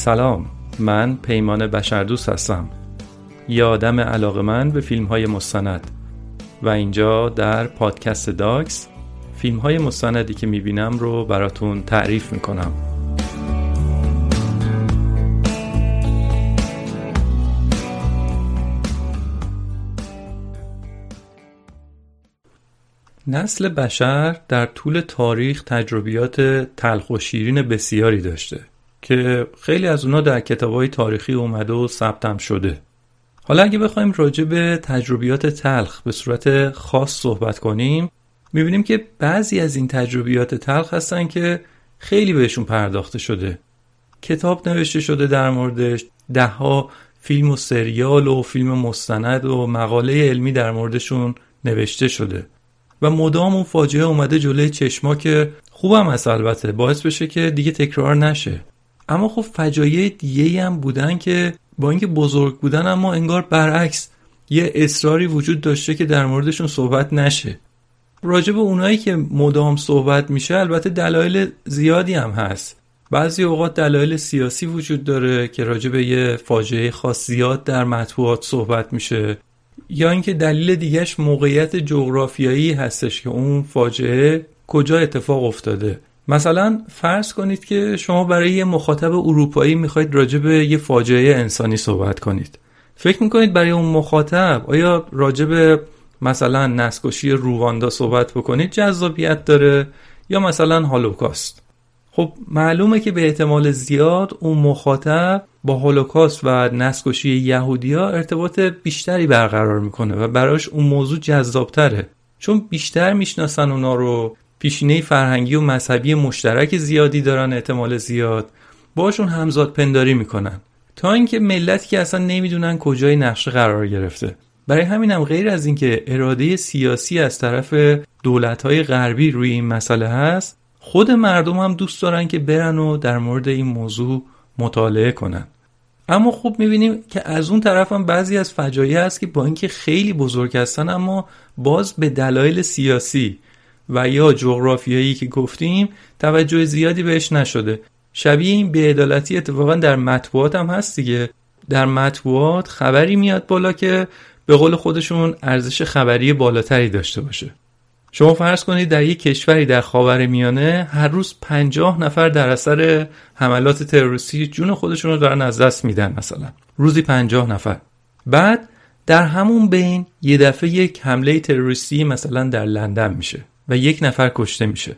سلام من پیمان بشردوست هستم. یه آدم علاقه من به فیلم های مستند. و اینجا در پادکست داکس فیلم های مستندی که می‌بینم رو براتون تعریف می‌کنم. نسل بشر در طول تاریخ تجربیات تلخ و شیرین بسیاری داشته. که خیلی از اونا در کتابهای تاریخی اومده و ثبتم شده. حالا اگه بخوایم راجع به تجربیات تلخ به صورت خاص صحبت کنیم می‌بینیم که بعضی از این تجربیات تلخ هستن که خیلی بهشون پرداخته شده. کتاب نوشته شده در موردش دهها فیلم و سریال و فیلم مستند و مقاله علمی در موردشون نوشته شده. و مدام اون فاجعه اومده جلوی چشما که خوبم هست البته باعث بشه که دیگه تکرار نشه. اما خب فجایع دیگه هم بودن که با اینکه بزرگ بودن اما انگار برعکس یه اصراری وجود داشته که در موردشون صحبت نشه. راجع به اونایی که مدام صحبت میشه البته دلایل زیادی هم هست. بعضی اوقات دلایل سیاسی وجود داره که راجع به یه فاجعه خاص زیاد در مطبوعات صحبت میشه. یا اینکه دلیل دیگهش موقعیت جغرافیایی هستش که اون فاجعه کجا اتفاق افتاده. مثلا فرض کنید که شما برای یه مخاطب اروپایی می‌خواید راجع به یه فاجعه انسانی صحبت کنید. فکر می‌کنید برای اون مخاطب آیا راجع به مثلا نسکشی رواندا صحبت بکنید جذابیت داره یا مثلا هولوکاست؟ خب معلومه که به احتمال زیاد اون مخاطب با هولوکاست و نسکشی یهودیا ارتباط بیشتری برقرار می‌کنه و براش اون موضوع جذابتره. چون بیشتر می‌شناسن اونا رو پیشینه فرهنگی و مذهبی مشترک زیادی دارن احتمال زیاد. باشون همزاد پنداری می‌کنن. تا اینکه ملتی که اصلا نمی‌دونن کجای نقشه قرار گرفته. برای همینم غیر از اینکه اراده سیاسی از طرف دولت‌های غربی روی این مسئله هست خود مردم هم دوست دارن که برن و در مورد این موضوع مطالعه کنن. اما خوب می‌بینیم که از اون طرف هم بعضی از فجایع هست که با اینکه خیلی بزرگ هستن اما باز به دلایل سیاسی و یا جغرافیایی که گفتیم توجه زیادی بهش نشده. شبیه این بیعدالتی اتفاقا در مطبوعات هم هست دیگه. در مطبوعات خبری میاد بالا که به قول خودشون ارزش خبری بالاتری داشته باشه. شما فرض کنید در یک کشوری در خاور میانه هر روز پنجاه نفر در اثر حملات تروریستی جون خودشون رو دارن از دست میدن مثلا. روزی پنجاه نفر. بعد در همون بین یه دفعه یک حمله تروریستی مثلا در لندن میشه. و یک نفر کشته میشه.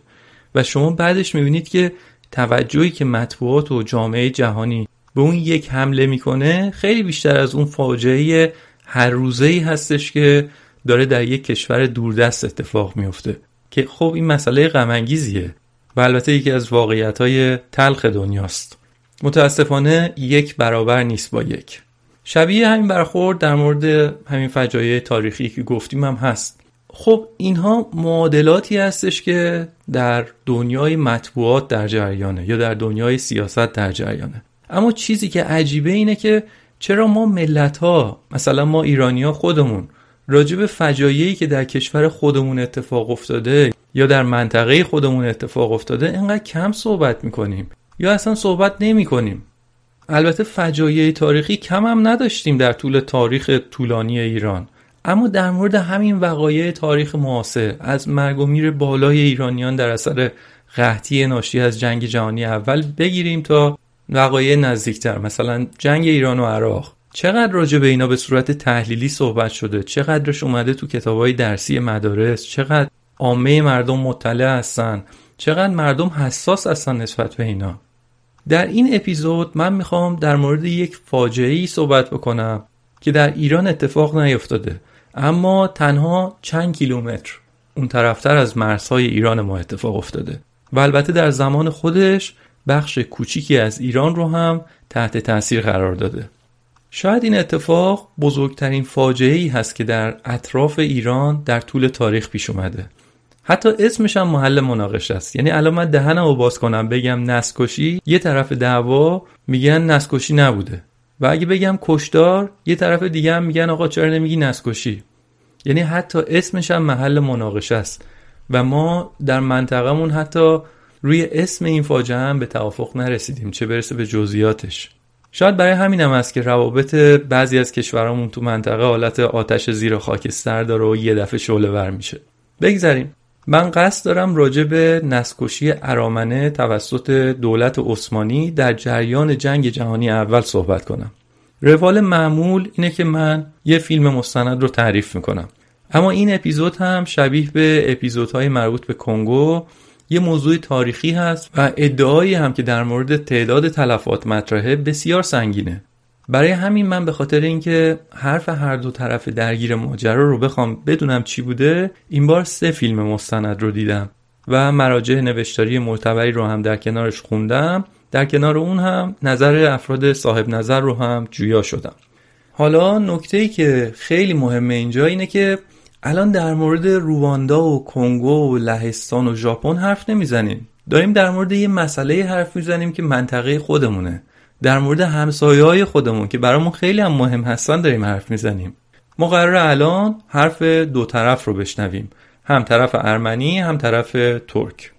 و شما بعدش می‌بینید که توجهی که مطبوعات و جامعه جهانی به اون یک حمله می‌کنه خیلی بیشتر از اون فاجعه هر روزه ای هستش که داره در یک کشور دوردست اتفاق میفته که خب این مسئله غمانگیزیه و البته یکی از واقعیت های تلخ دنیاست. متاسفانه یک برابر نیست با یک. شبیه همین برخورد در مورد همین فجایع تاریخی که گفتیم هم هست. خب اینها معادلاتی هستش که در دنیای مطبوعات در جریانه یا در دنیای سیاست در جریانه. اما چیزی که عجیبه اینه که چرا ما ملت ها مثلا ما ایرانی ها خودمون راجب فجایعی که در کشور خودمون اتفاق افتاده یا در منطقه خودمون اتفاق افتاده اینقدر کم صحبت می‌کنیم یا اصلا صحبت نمی کنیم البته فجایع تاریخی کم هم نداشتیم در طول تاریخ طولانی ایران. اما در مورد همین وقایع تاریخ معاصر از مرگ و میر بالای ایرانیان در اثر قحطی ناشی از جنگ جهانی اول بگیریم تا وقایع نزدیکتر مثلا جنگ ایران و عراق. چقدر راجع به اینا به صورت تحلیلی صحبت شده؟ چقدرش اومده تو کتابای درسی مدارس؟ چقدر عامه مردم مطلع هستن؟ چقدر مردم حساس هستن نسبت به اینا؟ در این اپیزود من می‌خوام در مورد یک فاجعه ای صحبت بکنم که در ایران اتفاق نیفتاده. اما تنها چند کیلومتر اون طرفتر از مرزهای ایران ما اتفاق افتاده و البته در زمان خودش بخش کوچیکی از ایران رو هم تحت تاثیر قرار داده. شاید این اتفاق بزرگترین فاجعه ای هست که در اطراف ایران در طول تاریخ پیش اومده. حتی اسمش هم محل مناقشه است. یعنی الان من دهنم رو باز کنم بگم نسکشی یه طرف دعوا میگن نسکشی نبوده. و اگه بگم کشدار یه طرف دیگه هم میگن آقا چرا نمیگی نسکشی؟ یعنی حتی اسمش هم محل مناقشه است. و ما در منطقهمون حتی روی اسم این فاجعه هم به توافق نرسیدیم چه برسه به جزئیاتش. شاید برای همین هم است که روابط بعضی از کشورامون تو منطقه حالت آتش زیر خاکستر داره و یه دفعه شعله ور میشه. بگذریم. من قصد دارم راجع به نسکشی ارامنه توسط دولت عثمانی در جریان جنگ جهانی اول صحبت کنم. روال معمول اینه که من یه فیلم مستند رو تعریف می‌کنم. اما این اپیزود هم شبیه به اپیزودهای مربوط به کنگو یه موضوع تاریخی هست و ادعایی هم که در مورد تعداد تلفات مطرحه بسیار سنگینه. برای همین من به خاطر اینکه حرف هر دو طرف درگیر ماجرا رو بخوام بدونم چی بوده این بار سه فیلم مستند رو دیدم و مراجع نوشتاری معتبری رو هم در کنارش خوندم. در کنار اون هم نظر افراد صاحب نظر رو هم جویا شدم. حالا نکته ای که خیلی مهمه اینجا اینه که الان در مورد رواندا و کنگو و لهستان و ژاپن حرف نمی‌زنیم. داریم در مورد یه مسئله حرف می‌زنیم که منطقه خودمونه. در مورد همسایه های خودمون که برامون خیلی هم مهم هستن داریم حرف می‌زنیم. ما قرار الان حرف دو طرف رو بشنویم. هم طرف ارمنی هم طرف ترک.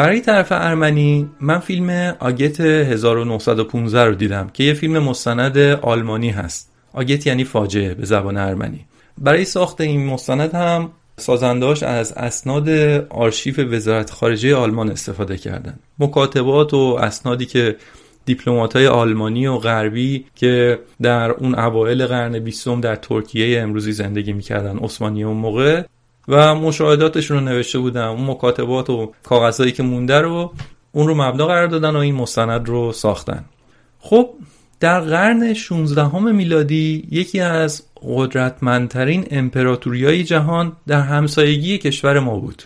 برای طرف ارمنی من فیلم آگت 1915 رو دیدم که یه فیلم مستند آلمانی هست. آگت یعنی فاجعه به زبان ارمنی. برای ساخت این مستند هم سازنداش از اسناد آرشیف وزارت خارجه آلمان استفاده کردن. مکاتبات و اسنادی که دیپلمات های آلمانی و غربی که در اون اوایل قرن بیستم در ترکیه امروزی زندگی می‌کردن. عثمانی اون موقع و مشاهداتشون رو نوشته بودم. اون مکاتبات و کاغذهایی که مونده رو اون رو مبنا قرار دادن و این مستند رو ساختن. خب در قرن 16 میلادی یکی از قدرتمندترین امپراتوریای جهان در همسایگی کشور ما بود.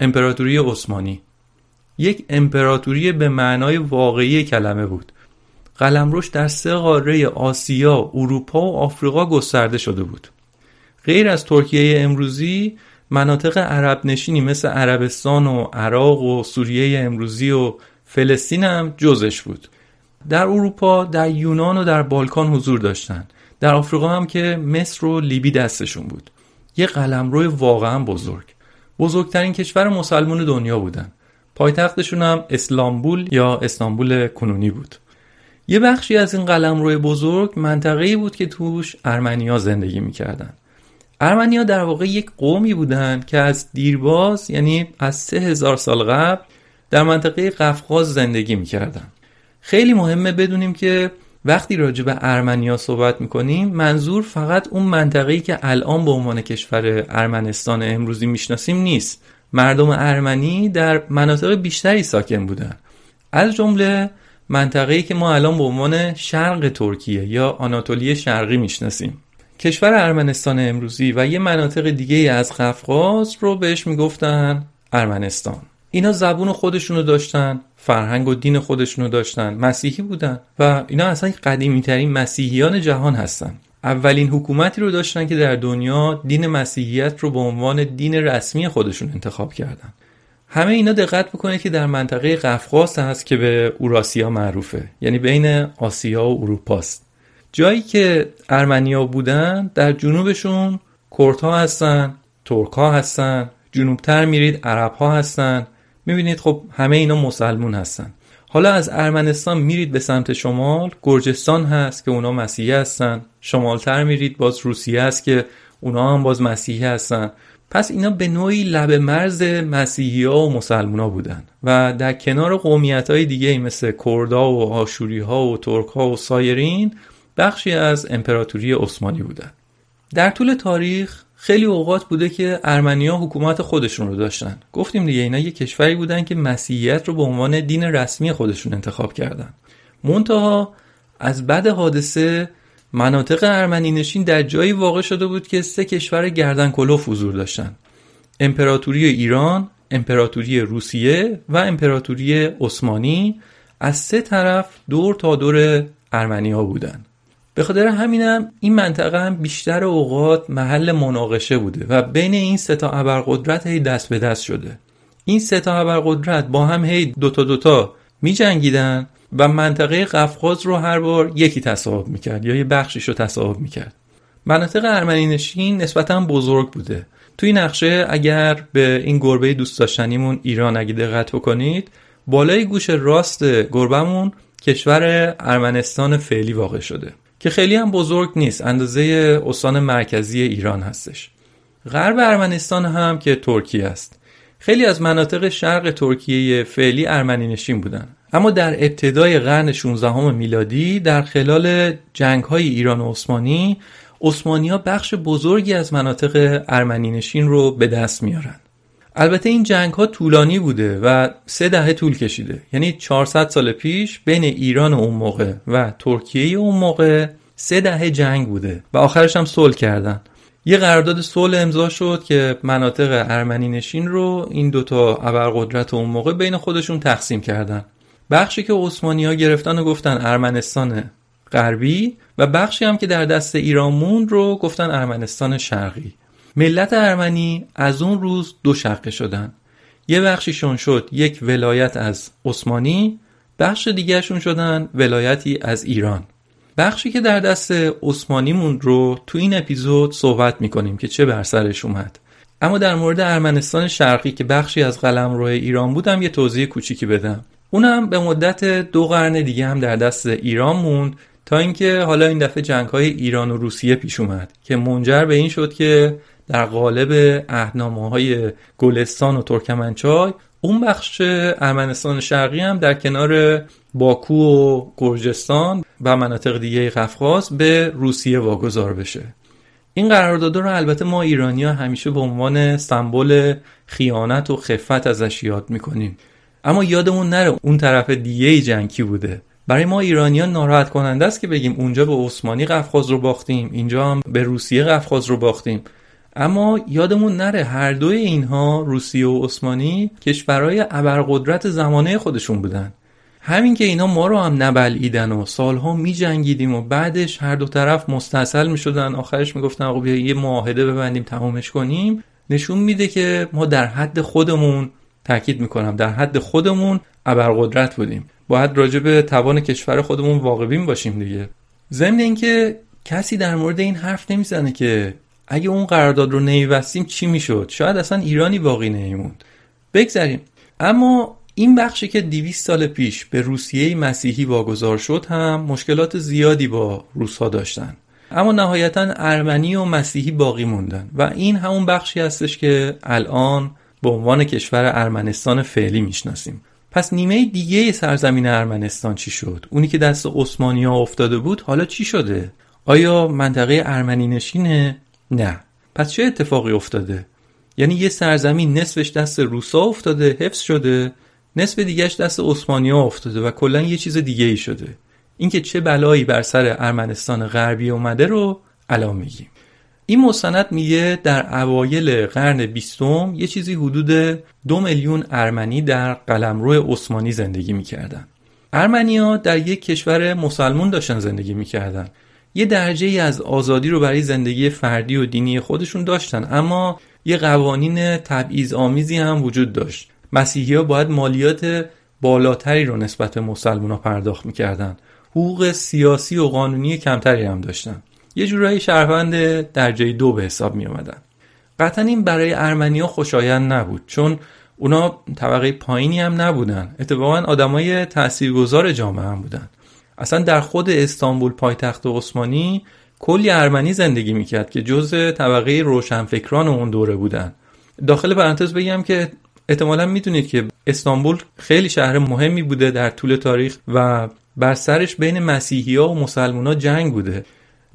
امپراتوری عثمانی. یک امپراتوری به معنای واقعی کلمه بود. قلمروش در سه قاره آسیا، اروپا و آفریقا گسترده شده بود. غیر از ترکیه امروزی مناطق عرب نشینی مثل عربستان و عراق و سوریه امروزی و فلسطین هم جزش بود. در اروپا در یونان و در بالکان حضور داشتند در آفریقا هم که مصر و لیبی دستشون بود. یه قلمرو واقعا بزرگ. بزرگترین کشور مسلمان دنیا بودن. پایتختشون هم اسلامبول یا استانبول کنونی بود. یه بخشی از این قلمرو بزرگ منطقه‌ای بود که توش ارمنیا زندگی می‌کردن. ارمنیا در واقع یک قومی بودند که از دیرباز یعنی از سه هزار سال قبل در منطقه قفقاز زندگی می‌کردن. خیلی مهمه بدونیم که وقتی راجع به ارمنیا صحبت می‌کنیم منظور فقط اون منطقه‌ای که الان به عنوان کشور ارمنستان امروزی می‌شناسیم نیست. مردم ارمنی در مناطق بیشتری ساکن بودن. از جمله منطقه‌ای که ما الان به عنوان شرق ترکیه یا آناتولی شرقی می‌شناسیم. کشور ارمنستان امروزی و یه مناطق دیگه از قفقاز رو بهش می‌گفتن ارمنستان. اینا زبون خودشونو داشتن فرهنگ و دین خودشونو داشتن مسیحی بودن و اینا اصلا قدیمی ترین مسیحیان جهان هستن. اولین حکومتی رو داشتن که در دنیا دین مسیحیت رو به عنوان دین رسمی خودشون انتخاب کردن. همه اینا دقت بکنه که در منطقه قفقاز هست که به اوراسیا معروفه. یعنی بین آسیا و اروپاست. جایی که ارمنیا بودن در جنوبشون کرد ها هستن ترک ها هستن جنوبتر میرید عرب ها هستن. می‌بینید خب همه اینا مسلمون هستن. حالا از ارمنستان میرید به سمت شمال گرجستان هست که اونا مسیحی هستن. شمالتر میرید باز روسیه هست که اونا هم باز مسیحی هستن. پس اینا به نوعی لب مرز مسیحی ها و مسلمان ها بودن و در کنار قومیت های دیگه مثل کردا و آشوری ها و ترک ها و سایرین بخشی از امپراتوری عثمانی بودن در طول تاریخ خیلی اوقات بوده که ارمنیا حکومت خودشون رو داشتن. گفتیم دیگه اینا یه کشوری بودن که مسیحیت رو به عنوان دین رسمی خودشون انتخاب کردن. منتها از بعد حادثه مناطق ارمنی نشین در جایی واقع شده بود که سه کشور گردن کلوف حضور داشتن. امپراتوری ایران امپراتوری روسیه و امپراتوری عثمانی از سه طرف دور تا دور ارمنیا بودن. به خاطر همینم این منطقه هم بیشتر اوقات محل مناقشه بوده و بین این سه تا ابرقدرت هی دست به دست شده. این سه تا ابرقدرت با هم هی دوتا دوتا می جنگیدن و منطقه قفقاز رو هر بار یکی تصاحب می‌کرد یا یه بخشیش رو تصاحب می‌کرد. مناطق ارمنی نشین نسبتا بزرگ بوده. توی نقشه اگر به این گربه دوست داشتنیمون ایران اگه دقت بکنید بالای گوش راست گربهمون کشور ارمنستان فعلی واقع شده. که خیلی هم بزرگ نیست اندازه استان مرکزی ایران هستش. غرب ارمنستان هم که ترکیه است. خیلی از مناطق شرق ترکیه فعلی ارمنی نشین بودن. اما در ابتدای قرن 16 میلادی در خلال جنگ های ایران و عثمانی عثمانی ها بخش بزرگی از مناطق ارمنی نشین رو به دست میارن. البته این جنگ ها طولانی بوده و سه دهه طول کشیده. یعنی 400 سال پیش بین ایران اون موقع و ترکیه اون موقع سه دهه جنگ بوده و آخرش هم صلح کردن. یه قرارداد صلح امضا شد که مناطق ارمنی نشین رو این دوتا ابرقدرت اون موقع بین خودشون تقسیم کردن. بخشی که عثمانی ها گرفتن و گفتن ارمنستان غربی و بخشی هم که در دست ایران موند رو گفتن ارمنستان شرقی. ملت ارمنی از اون روز دو شقه شدن. یه بخشیشون شد یک ولایت از عثمانی بخش دیگرشون شدن ولایتی از ایران. بخشی که در دست عثمانی موند رو تو این اپیزود صحبت می‌کنیم که چه بر سرش اومد. اما در مورد ارمنستان شرقی که بخشی از قلمرو ایران بودم یه توضیح کوچیکی بدم. اونم به مدت دو قرن دیگه هم در دست ایران موند تا اینکه حالا این دفعه جنگ های ایران و روسیه پیش اومد که منجر به این شد که در قالب اهنامه های گلستان و ترکمنچای اون بخش ارمنستان شرقی هم در کنار باکو و گرجستان و مناطق دیگه قفقاز به روسیه واگذار بشه. این قرارداد رو البته ما ایرانیا همیشه به عنوان سمبل خیانت و خفت ازش یاد می‌کنیم. اما یادمون نره اون طرف دیگه جنگی بوده. برای ما ایرانیان ناراحت کننده است که بگیم اونجا به عثمانی قفقاز رو باختیم اینجا هم به روسیه قفقاز رو باختیم. اما یادمون نره هر دوی اینها روسیه و عثمانی کشورهای ابرقدرت زمانه خودشون بودن. همین که اینا ما رو هم نبلعیدن و سالها می جنگیدیم و بعدش هر دو طرف مستصل می شدن آخرش می گفتن خب یه معاهده ببندیم تمامش کنیم. نشون میده که ما در حد خودمون تاکید می‌کنم در حد خودمون ابرقدرت بودیم. باید راجع به توان کشور خودمون واقعبین باشیم دیگه. ضمن اینکه کسی در مورد این حرف نمی‌زنه که اگه اون قرارداد رو نمیبستیم چی می‌شد؟ شاید اصلا ایرانی باقی نمیموند. بگذریم اما این بخشی که 200 سال پیش به روسیه مسیحی واگذار شد هم مشکلات زیادی با روسها داشتن. اما نهایتا ارمنی و مسیحی باقی موندن و این همون بخشی هستش که الان به عنوان کشور ارمنستان فعلی می‌شناسیم. پس نیمه دیگه سرزمین ارمنستان چی شد؟ اونی که دست عثمانی ها افتاده بود حالا چی شده؟ آیا منطقه ارمنی نشینه؟ نه. پس چه اتفاقی افتاده؟ یعنی یه سرزمین نصفش دست روسا افتاده حفظ شده نصف دیگهش دست عثمانی ها افتاده و کلا یه چیز دیگه ای شده. اینکه چه بلایی بر سر ارمنستان غربی اومده رو الان میگیم. این مستند میگه در اوایل قرن بیستم یه چیزی حدود دو میلیون ارمنی در قلمرو عثمانی زندگی می‌کردن. ارمنیا در یک کشور مسلمون داشتن زندگی می‌کردن. یه درجه ای از آزادی رو برای زندگی فردی و دینی خودشون داشتن. اما یه قوانین تبعیض آمیزی هم وجود داشت. مسیحی ها باید مالیات بالاتری رو نسبت به مسلمان ها پرداخت می‌کردن. حقوق سیاسی و قانونی کمتری هم داشتن. یه جورایی شهروند درجه دو به حساب می آمدن قطعا این برای ارمنیا خوشایند نبود چون اونا طبقه پایینی هم نبودن. اتفاقا آدمای تاثیرگذار جامعه هم بودن. اصلا در خود استانبول پایتخت عثمانی کلی ارمنی زندگی می‌کرد که جز طبقه روشنفکران اون دوره بودن. داخل پرانتز بگم که احتمالا می‌دونید که استانبول خیلی شهر مهمی بوده در طول تاریخ و بر سرش بین مسیحی ها و مسلمان ها جنگ بوده.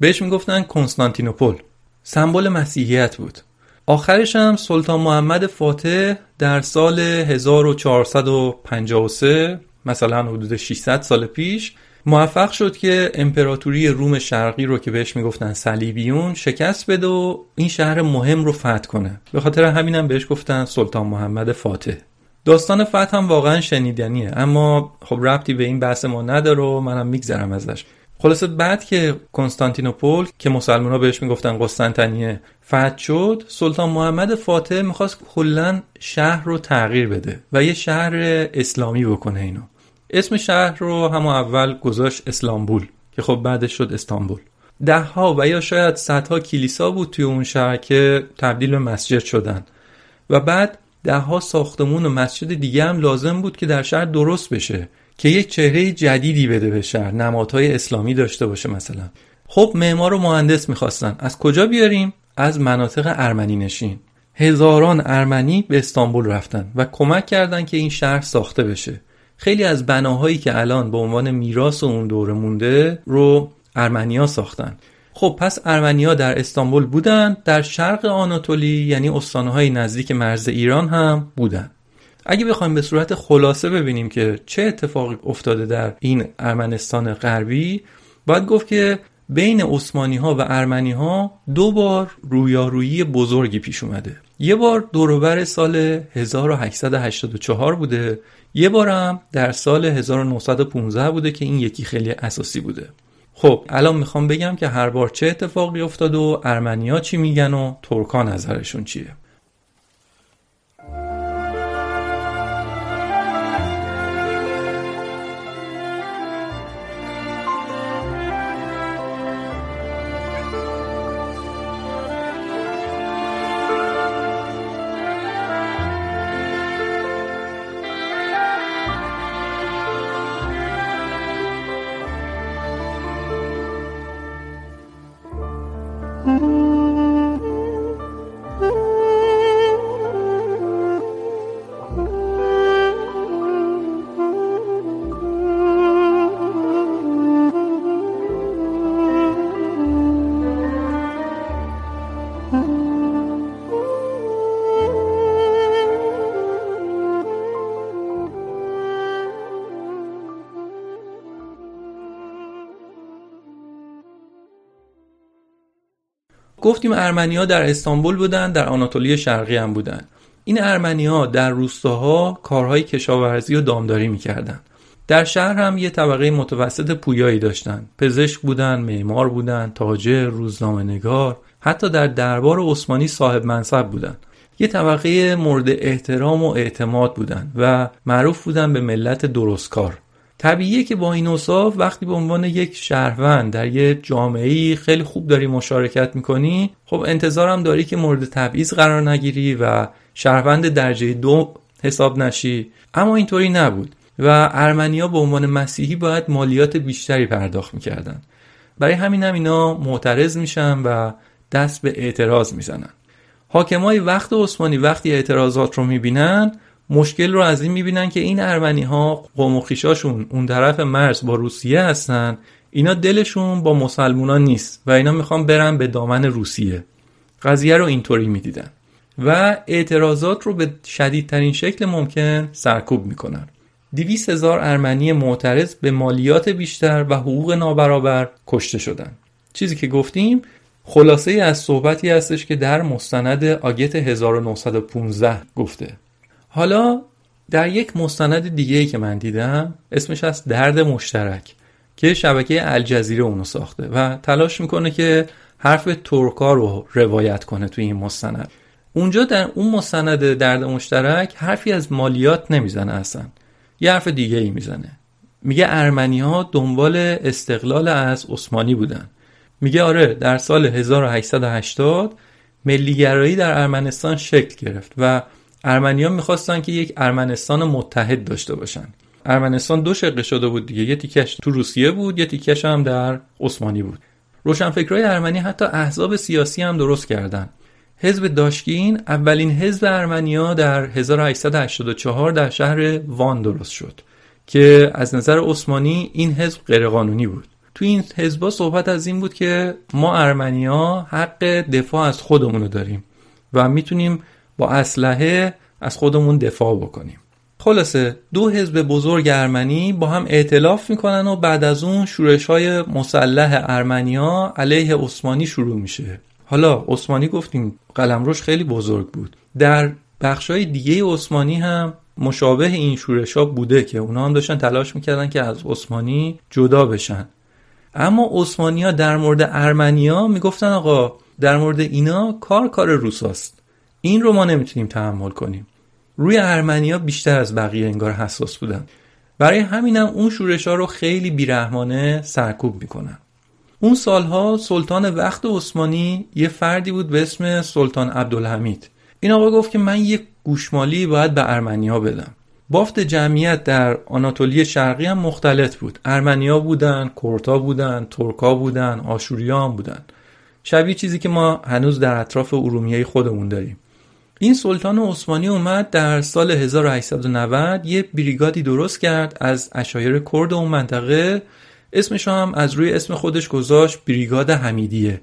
بهش می‌گفتن کنستانتینوپل. سمبل مسیحیت بود. آخرش هم سلطان محمد فاتح در سال 1453 مثلا حدود 600 سال پیش موفق شد که امپراتوری روم شرقی رو که بهش می‌گفتن صلیبیون شکست بده و این شهر مهم رو فتح کنه. به خاطر همینم بهش گفتن سلطان محمد فاتح. داستان فتح هم واقعا شنیدنیه اما خب ربطی به این بحث ما نداره و منم میگذرم ازش. خلاصه بعد که کنستانتینوپل که مسلمان ها بهش می‌گفتن قسطنطنیه فتح شد سلطان محمد فاتح می‌خواست کلا شهر رو تغییر بده و یه شهر اسلامی بکنه اینو. اسم شهر رو همون اول گذاشت اسلامبول که خب بعدش شد استانبول. ده ها و یا شاید صدها کلیسا بود توی اون شهر که تبدیل به مسجد شدن. و بعد ده ها ساختمون و مسجد دیگه هم لازم بود که در شهر درست بشه که یک چهره جدیدی بده به شهر نمادهای اسلامی داشته باشه مثلا. خب معمار و مهندس می‌خواستن. از کجا بیاریم؟ از مناطق ارمنی نشین. هزاران ارمنی به استانبول رفتن و کمک کردند که این شهر ساخته بشه. خیلی از بناهایی که الان به عنوان میراث اون دوره مونده رو ارمنیا ساختن. خب پس ارمنیا در استانبول بودن در شرق آناتولی یعنی استانهای نزدیک مرز ایران هم بودن. اگه بخوایم به صورت خلاصه ببینیم که چه اتفاقی افتاده در این ارمنستان غربی باید گفت که بین عثمانی ها و ارمنی ها دو بار رویارویی بزرگی پیش اومده. یه بار دوروبر سال 1884 بوده. یه بارم در سال 1915 بوده که این یکی خیلی اساسی بوده. خب الان می‌خوام بگم که هر بار چه اتفاقی افتاده و ارمنیا چی میگن و ترکا نظرشون چیه. گفتیم ارمنیا در استانبول بودن در آناتولی شرقی هم بودن. این ارمنیا در روستاها کارهای کشاورزی و دامداری می‌کردن. در شهر هم یه طبقه متوسط پویایی داشتن. پزشک بودن معمار بودن تاجر روزنامه نگار حتی در دربار عثمانی صاحب منصب بودن. یه طبقه مورد احترام و اعتماد بودن و معروف بودن به ملت درستکار. طبیعیه که با این اوصاف وقتی به عنوان یک شهروند در یه جامعه خیلی خوب داری مشارکت می‌کنی خب انتظارم داری که مورد تبعیض قرار نگیری و شهروند درجه دو حساب نشی. اما اینطوری نبود و ارمنیا به عنوان مسیحی باید مالیات بیشتری پرداخت می‌کردن. برای همین هم اینا معترض میشن و دست به اعتراض می‌زنن. حاکمای وقت عثمانی وقتی اعتراضات رو می‌بینن مشکل رو از این می‌بینن که این ارمنی ها قوم و خیشاشون اون طرف مرز با روسیه هستن اینا دلشون با مسلمونا نیست و اینا می‌خوان برن به دامن روسیه. قضیه رو اینطوری می‌دیدن. و اعتراضات رو به شدیدترین شکل ممکن سرکوب می‌کنن. دیویس هزار ارمنی معترض به مالیات بیشتر و حقوق نابرابر کشته شدن. چیزی که گفتیم خلاصه از صحبتی هستش که در مستند آگت 1915 گفته. حالا در یک مستند دیگه که من دیدم اسمش از درد مشترک که شبکه الجزیره اونو ساخته و تلاش می‌کنه که حرف ترکا رو روایت کنه توی این مستند. اونجا در اون مستند درد مشترک حرفی از مالیات نمی‌زنه اصلا. یه حرف دیگه ای می‌زنه. میگه ارمنی ها دنبال استقلال از عثمانی بودن. میگه آره در سال 1880 ملیگرایی در ارمنستان شکل گرفت و ارمنیان می‌خواستن که یک ارمنستان متحد داشته باشن. ارمنستان دو شقه شده بود دیگه. یه تیکش تو روسیه بود یه تیکش هم در عثمانی بود. روشنفکرای ارمنی حتی احزاب سیاسی هم درست کردن. حزب داشکین اولین حزب ارمنیا در 1884 در شهر وان درست شد که از نظر عثمانی این حزب غیرقانونی بود. تو این حزبا صحبت از این بود که ما ارمنیا حق دفاع از خودمون رو داریم و می‌تونیم با اسلحه از خودمون دفاع بکنیم. خلاصه دو حزب بزرگ ارمنی با هم ائتلاف می‌کنن و بعد از اون شورش های مسلح ارمنیا علیه عثمانی شروع میشه. حالا عثمانی گفتیم قلمروش خیلی بزرگ بود. در بخشای دیگه عثمانی هم مشابه این شورش ها بوده که اونا هم داشتن تلاش می‌کردن که از عثمانی جدا بشن. اما عثمانی در مورد ارمنیا می‌گفتن آقا در مورد اینا کار کار روساست. این رو ما نمی‌تونیم تحمل کنیم. روی ارمنیا بیشتر از بقیه انگار حساس بودن. برای همینم اون شورش ها رو خیلی بیرحمانه سرکوب می‌کنن. اون سالها سلطان وقت عثمانی یه فردی بود به اسم سلطان عبدالحمید. این آقا گفت که من یک گوشمالی باید به ارمنیا بدم. بافت جمعیت در آناتولی شرقی هم مختلف بود. ارمنیا بودن کورتا بودن ترکا بودن آشوریان بودن. شبیه چیزی که ما هنوز در اطراف ارومیه خودمون داریم. این سلطان عثمانی اومد در سال 1890 یه بریگادی درست کرد از اشایر کرد اون منطقه. اسمش هم از روی اسم خودش گذاشت بریگاد حمیدیه.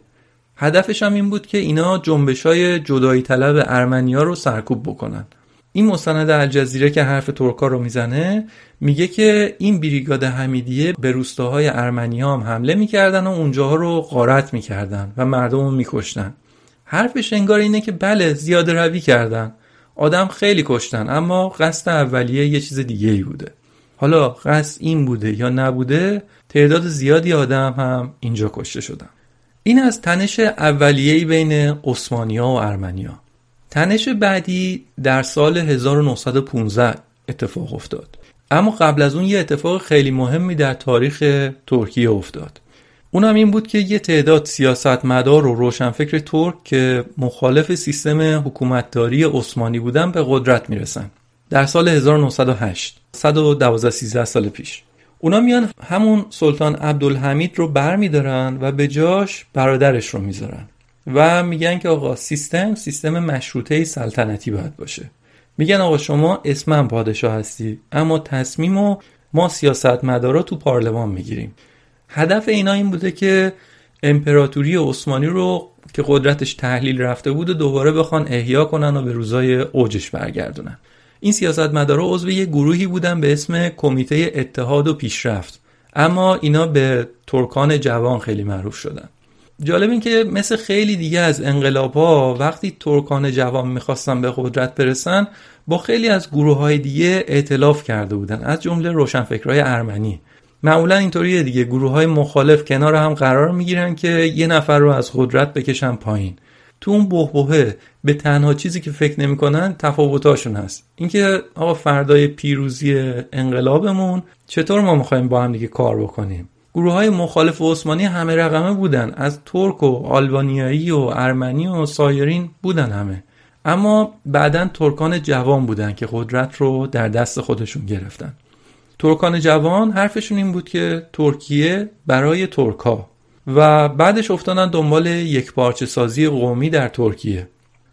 هدفش هم این بود که اینا جنبش های جدایی طلب ارمنیا رو سرکوب بکنن. این مستند الجزیره که حرف ترکا رو می‌زنه میگه که این بریگاد حمیدیه به روستاهای ارمنیا هم حمله می‌کردن و اونجاها رو غارت می‌کردن و مردم رو میکشتن. حرفش انگار اینه که بله زیاده روی کردن. آدم خیلی کشتن اما قصد اولیه یه چیز دیگه ای بوده. حالا قصد این بوده یا نبوده تعداد زیادی آدم هم اینجا کشته شدن. این از تنش اولیه‌ای بین عثمانیا و ارمنیا تنش بعدی در سال 1915 اتفاق افتاد. اما قبل از اون یه اتفاق خیلی مهمی در تاریخ ترکیه افتاد. اونم این بود که یه تعداد سیاستمدار و روشنفکر ترک که مخالف سیستم حکومتداری عثمانی بودن به قدرت می‌رسن. در سال 1908 112 13 سال پیش. اونا میان همون سلطان عبدالحمید رو بر میدارن و به جاش برادرش رو می‌ذارن و میگن که آقا سیستم سیستم مشروطه سلطنتی باید باشه. میگن آقا شما اسمم پادشاه هستی اما تصمیم و ما سیاستمدارا تو پارلمان می‌گیریم. هدف اینا این بوده که امپراتوری عثمانی رو که قدرتش تحلیل رفته بود دوباره بخوان احیا کنن و به روزای اوجش برگردونن. این سیاستمدارا عضو یه گروهی بودن به اسم کمیته اتحاد و پیشرفت. اما اینا به ترکان جوان خیلی معروف شدن. جالب این که مثل خیلی دیگه از انقلاب ها وقتی ترکان جوان می‌خواستن به قدرت برسن با خیلی از گروه های دیگه اعتلاف کرده بودن. از جمله روشنفکرهای ارمنی. معمولا اینطوریه دیگه گروه های مخالف کنار هم قرار می‌گیرن که یه نفر رو از قدرت بکشن پایین. تو اون بهبهه به تنها چیزی که فکر نمی‌کنن تفاوتاشون هست. اینکه آقا فردای پیروزی انقلابمون چطور ما می‌خوایم با هم دیگه کار بکنیم؟ گروه های مخالف عثمانی همه رقمه بودن. از ترک و آلبانیایی و ارمنی و سایرین بودن همه. اما بعدا ترکان جوان بودن که قدرت رو در دست خودشون گرفتن. ترکان جوان حرفشون این بود که ترکیه برای ترکا و بعدش افتادن دنبال یک پارچه سازی قومی در ترکیه.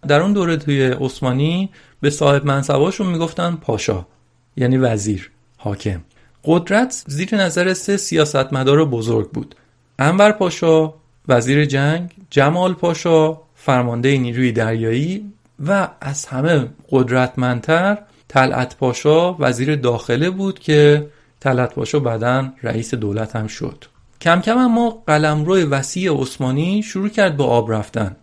در اون دوره توی عثمانی به صاحب منصباشون می‌گفتن پاشا یعنی وزیر حاکم. قدرت زیر نظر سه سیاستمدار بزرگ بود. انور پاشا وزیر جنگ جمال پاشا فرمانده نیروی دریایی و از همه قدرتمندتر طلعت پاشا وزیر داخله بود که طلعت پاشا بعدا رئیس دولت هم شد. کم کم اما قلمرو وسیع عثمانی شروع کرد به آب رفتن.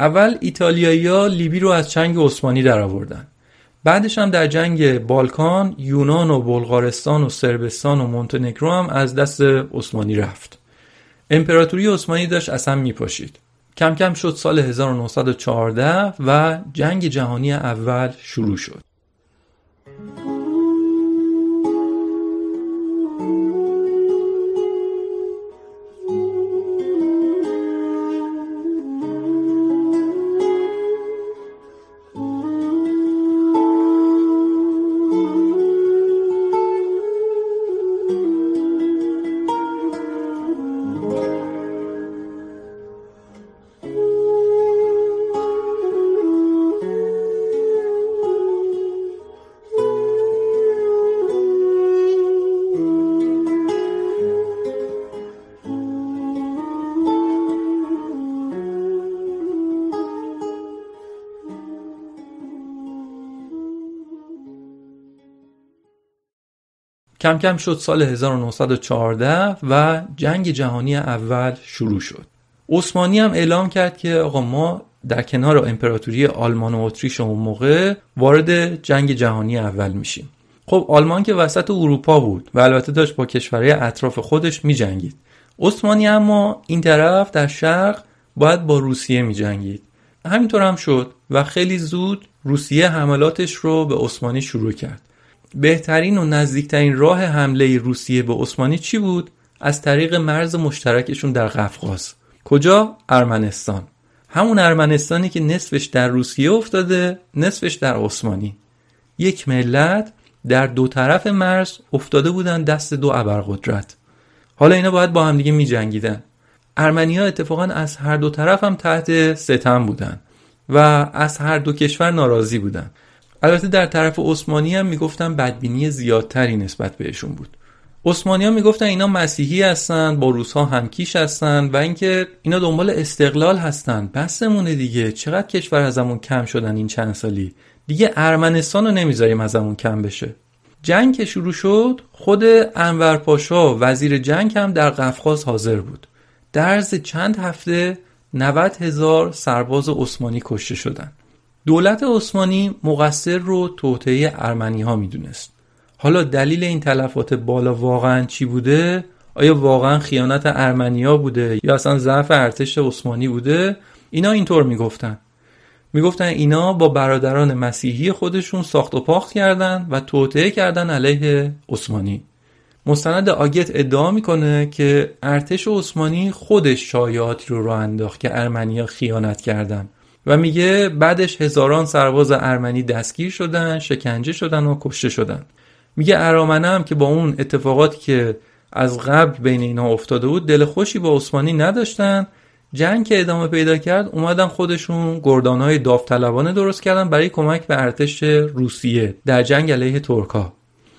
اول ایتالیایی‌ها لیبی رو از چنگ عثمانی درآوردن. بعدش هم در جنگ بالکان یونان و بلغارستان و سربستان و مونتنگرو هم از دست عثمانی رفت. امپراتوری عثمانی داشت اصلا میپاشید. کم کم شد سال 1914 و جنگ جهانی اول شروع شد. کم کم شد سال 1914 و جنگ جهانی اول شروع شد. عثمانی هم اعلام کرد که آقا ما در کنار امپراتوری آلمان و اتریش اون موقع وارد جنگ جهانی اول میشیم. خب آلمان که وسط اروپا بود و البته داشت با کشورهای اطراف خودش میجنگید. عثمانی اما این طرف در شرق باید با روسیه میجنگید. همینطور هم شد و خیلی زود روسیه حملاتش رو به عثمانی شروع کرد. بهترین و نزدیکترین راه حمله روسیه به عثمانی چی بود؟ از طریق مرز مشترکشون در قفقاز. کجا؟ ارمنستان. همون ارمنستانی که نصفش در روسیه افتاده نصفش در عثمانی. یک ملت در دو طرف مرز افتاده بودن دست دو ابرقدرت. حالا اینا باید با همدیگه می جنگیدن ارمنی اتفاقا از هر دو طرف هم تحت ستم بودن و از هر دو کشور ناراضی بودن. البته در طرف عثمانی هم می‌گفتن بدبینی زیادتری نسبت بهشون بود. عثمانی ها می‌گفتن اینا مسیحی هستن با روس ها همکیش هستن و اینکه اینا دنبال استقلال هستن. بسمونه دیگه. چقدر کشور ازمون کم شدن این چند سالی؟ دیگه ارمنستان رو نمی‌ذاریم ازمون کم بشه. جنگ که شروع شد خود انور پاشا وزیر جنگ هم در قفقاز حاضر بود. در چند هفته 90 هزار سرباز عثمانی کشته شدند. دولت عثمانی مقصر رو توطعه ارمنی ها می‌دونست. حالا دلیل این تلفات بالا واقعا چی بوده؟ آیا واقعا خیانت ارمنیا بوده یا اصلا ضعف ارتش عثمانی بوده؟ اینا اینطور می‌گفتن. می‌گفتن اینا با برادران مسیحی خودشون ساخت و پاخت کردن و توطعه کردن علیه عثمانی. مستند آگت ادعا می‌کنه که ارتش عثمانی خودش شایعاتی رو راه انداخت که ارمنیا خیانت کردن. و میگه بعدش هزاران سرباز ارمنی دستگیر شدن شکنجه شدن و کشته شدن. میگه ارامنه هم که با اون اتفاقاتی که از قبل بین اینها افتاده بود دل خوشی با عثمانی نداشتن. جنگ که ادامه پیدا کرد اومدن خودشون گردانهای داوطلبانه درست کردن برای کمک به ارتش روسیه در جنگ علیه ترکا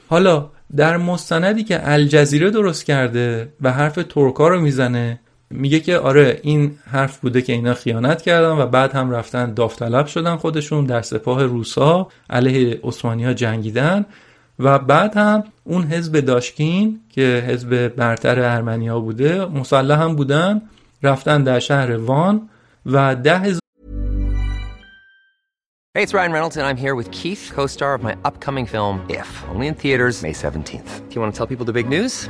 حالا در مستندی که الجزیره درست کرده و حرف ترکا رو می‌زنه میگه که آره این حرف بوده که اینا خیانت کردن و بعد هم رفتن داوطلب شدن خودشون در سپاه روسا علیه عثمانی ها جنگیدن و بعد هم اون حزب داشکین که حزب برتر ارمنیا بوده مسلح هم بودن رفتن در شهر وان و ده هزار Hey, it's Ryan Reynolds and I'm here with Keith, co-star of my upcoming film If, only in theaters May 17th. Do you want to tell people the big news?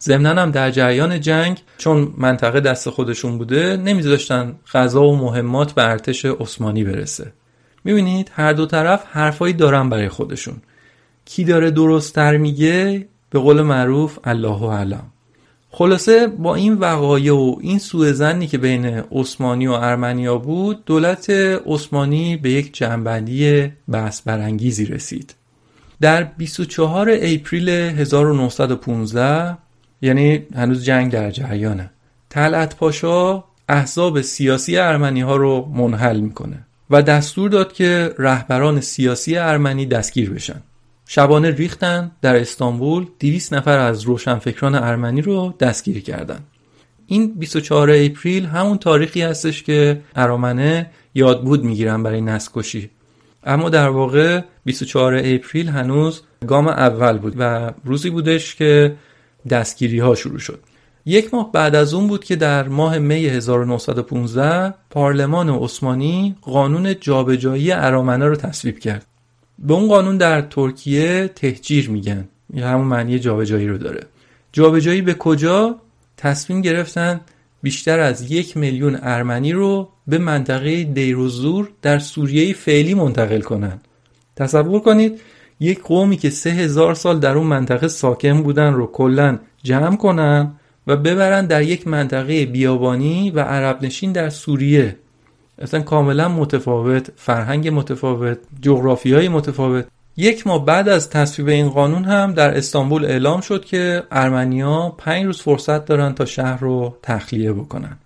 ضمنا هم در جریان جنگ چون منطقه دست خودشون بوده نمیذاشتن غذا و مهمات به ارتش عثمانی برسه. می‌بینید هر دو طرف حرفایی دارن برای خودشون. کی داره درستتر میگه؟ به قول معروف الله علم خلاصه با این وقایع و این سوء زنی که بین عثمانی و ارمنیا بود دولت عثمانی به یک جنبندی بحث برانگیزی رسید. در 24 اپریل 1915 یعنی هنوز جنگ در جریانه. طلعت پاشا احزاب سیاسی ارمنی ها رو منحل می‌کنه و دستور داد که رهبران سیاسی ارمنی دستگیر بشن. شبانه ریختن در استانبول 200 نفر از روشنفکران ارمنی رو دستگیر کردن. این 24 اپریل همون تاریخی هستش که ارامنه یاد بود می‌گیرن برای نسکشی اما در واقع 24 اپریل هنوز گام اول بود و روزی بودش که دستگیری ها شروع شد. یک ماه بعد از اون بود که در ماه می 1915 پارلمان عثمانی قانون جابجایی ارامنه رو تصویب کرد. به اون قانون در ترکیه تهجیر میگن. یا همون معنی جابجایی رو داره. جابجایی به کجا؟ تصمیم گرفتن بیشتر از یک میلیون ارمنی رو به منطقه دیروزور در سوریه فعلی منتقل کنن. تصور کنید یک قومی که سه هزار سال در اون منطقه ساکن بودن رو کلا جمع کنن و ببرن در یک منطقه بیابانی و عرب نشین در سوریه. اصلا کاملا متفاوت فرهنگ متفاوت جغرافی های متفاوت. یک ماه بعد از تصویب این قانون هم در استانبول اعلام شد که ارمنیا پنج روز فرصت دارن تا شهر رو تخلیه بکنن.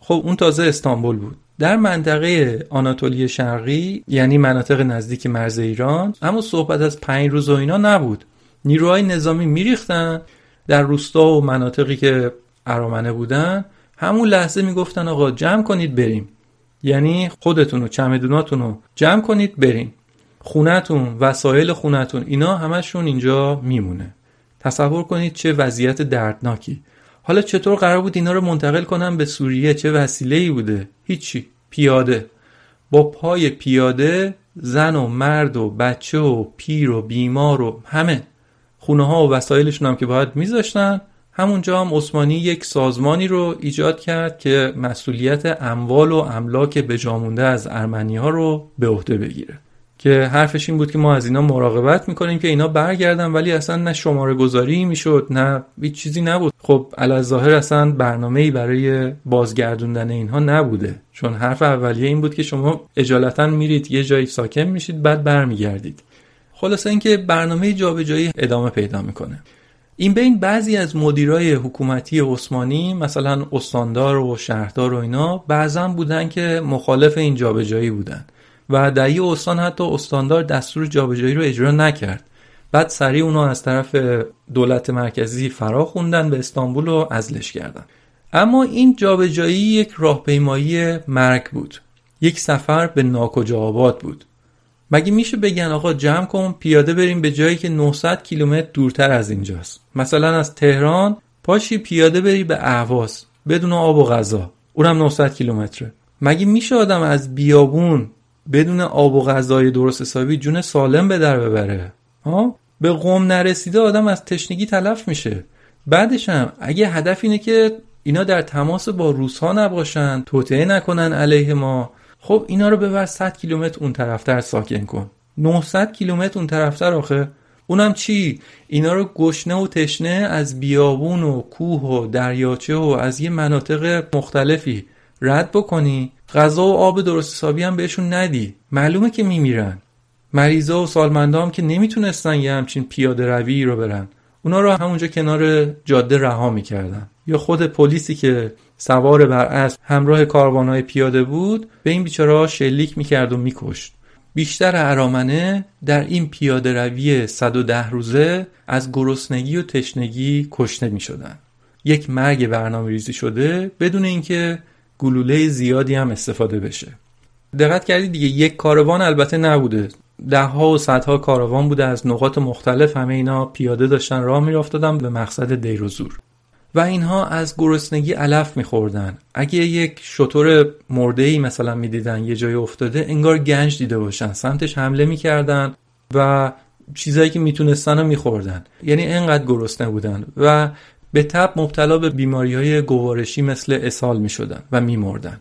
خب اون تازه استانبول بود. در منطقه آناتولی شرقی یعنی مناطق نزدیک مرز ایران اما صحبت از پنج روز و اینا نبود. نیروهای نظامی میریختن در روستا و مناطقی که ارامنه بودن. همون لحظه می‌گفتن آقا جمع کنید بریم. یعنی خودتون و چمدوناتون رو جمع کنید بریم خونتون وسایل خونتون اینا همشون اینجا میمونه. تصور کنید چه وضعیت دردناکی. حالا چطور قرار بود اینا رو منتقل کنم به سوریه؟ چه وسیله ای بوده؟ هیچی. پیاده. با پای پیاده زن و مرد و بچه و پیر و بیمار و همه. خونه ها و وسایلشون هم که باید میذاشتن. همونجا هم عثمانی یک سازمانی رو ایجاد کرد که مسئولیت اموال و املاک بجامونده از ارمنی ها رو به عهده بگیره. که حرفش این بود که ما از اینا مراقبت می‌کنیم که اینا برگردن ولی اصلا نه شماره گذاری می‌شد نه هیچ چیزی نبود. خب ظاهر اصلا برنامه ای برای بازگردوندن اینها نبوده. چون حرف اولیه این بود که شما اجالتا میرید یه جایی ساکن میشید بعد برمیگردید. خلاصه اینکه برنامه جابجایی ادامه پیدا می‌کنه. این بین بعضی از مدیرای حکومتی عثمانی مثلا استاندار و شهردار و اینا بعضا بودن که مخالف این جابجایی بودن. و در یه استان حتی استاندار دستور جابجایی رو اجرا نکرد. بعد سریع اونو از طرف دولت مرکزی فرا خوندن به استانبول و ازلش کردن. اما این جابجایی یک راهپیمایی مرگ بود. یک سفر به ناکجا آباد بود. مگه میشه بگن آقا جمع کن پیاده بریم به جایی که 900 کیلومتر دورتر از اینجاست. مثلا از تهران پاشی پیاده بری به اهواز بدون آب و غذا. اونم 900 کیلومتره. مگه میشه آدم از بیابون بدون آب و غذای درست حسابی جون سالم به در ببره. ها؟ به قوم نرسیده آدم از تشنگی تلف میشه. بعدش هم اگه هدف اینه که اینا در تماس با روسها نباشن توطعه نکنن علیه ما خب اینا رو ببر 100 کیلومتر اون طرفتر ساکن کن. 900 کیلومتر اون طرفتر آخه. اونم چی؟ اینا رو گشنه و تشنه از بیابون و کوه و دریاچه و از یه مناطق مختلفی رد بکنی. غذا و آب درست حسابی هم بهشون ندی. معلومه که میمیرن. مریضا و سالمندا هم که نمی‌تونستن یه همچین پیاده روی رو برن. اونا رو همونجا کنار جاده رها می‌کردن. یا خود پلیسی که سوار بر اسب همراه کاروانهای پیاده بود به این بیچاره شلیک می‌کرد و میکشت. بیشتر ارامنه در این پیاده روی 110 روزه از گرسنگی و تشنگی کشته می شدن. یک مرگ برنامه ریزی شده بدون اینکه گلوله زیادی هم استفاده بشه. دقت کردید دیگه یک کاروان البته نبوده. ده ها و صدها کاروان بوده از نقاط مختلف همه اینا پیاده داشتن راه میرافتادن به مقصد دیروزور و اینها از گرسنگی علف میخوردن. اگه یک شطور مرده ای مثلا می‌دیدن یه جای افتاده انگار گنج دیده باشن سمتش حمله می‌کردن و چیزایی که می‌تونستن رو میخوردن. یعنی انقدر گرسنه بودن. و به تب مبتلا به بیماری های گوارشی مثل اسهال می‌شدن و میمردن.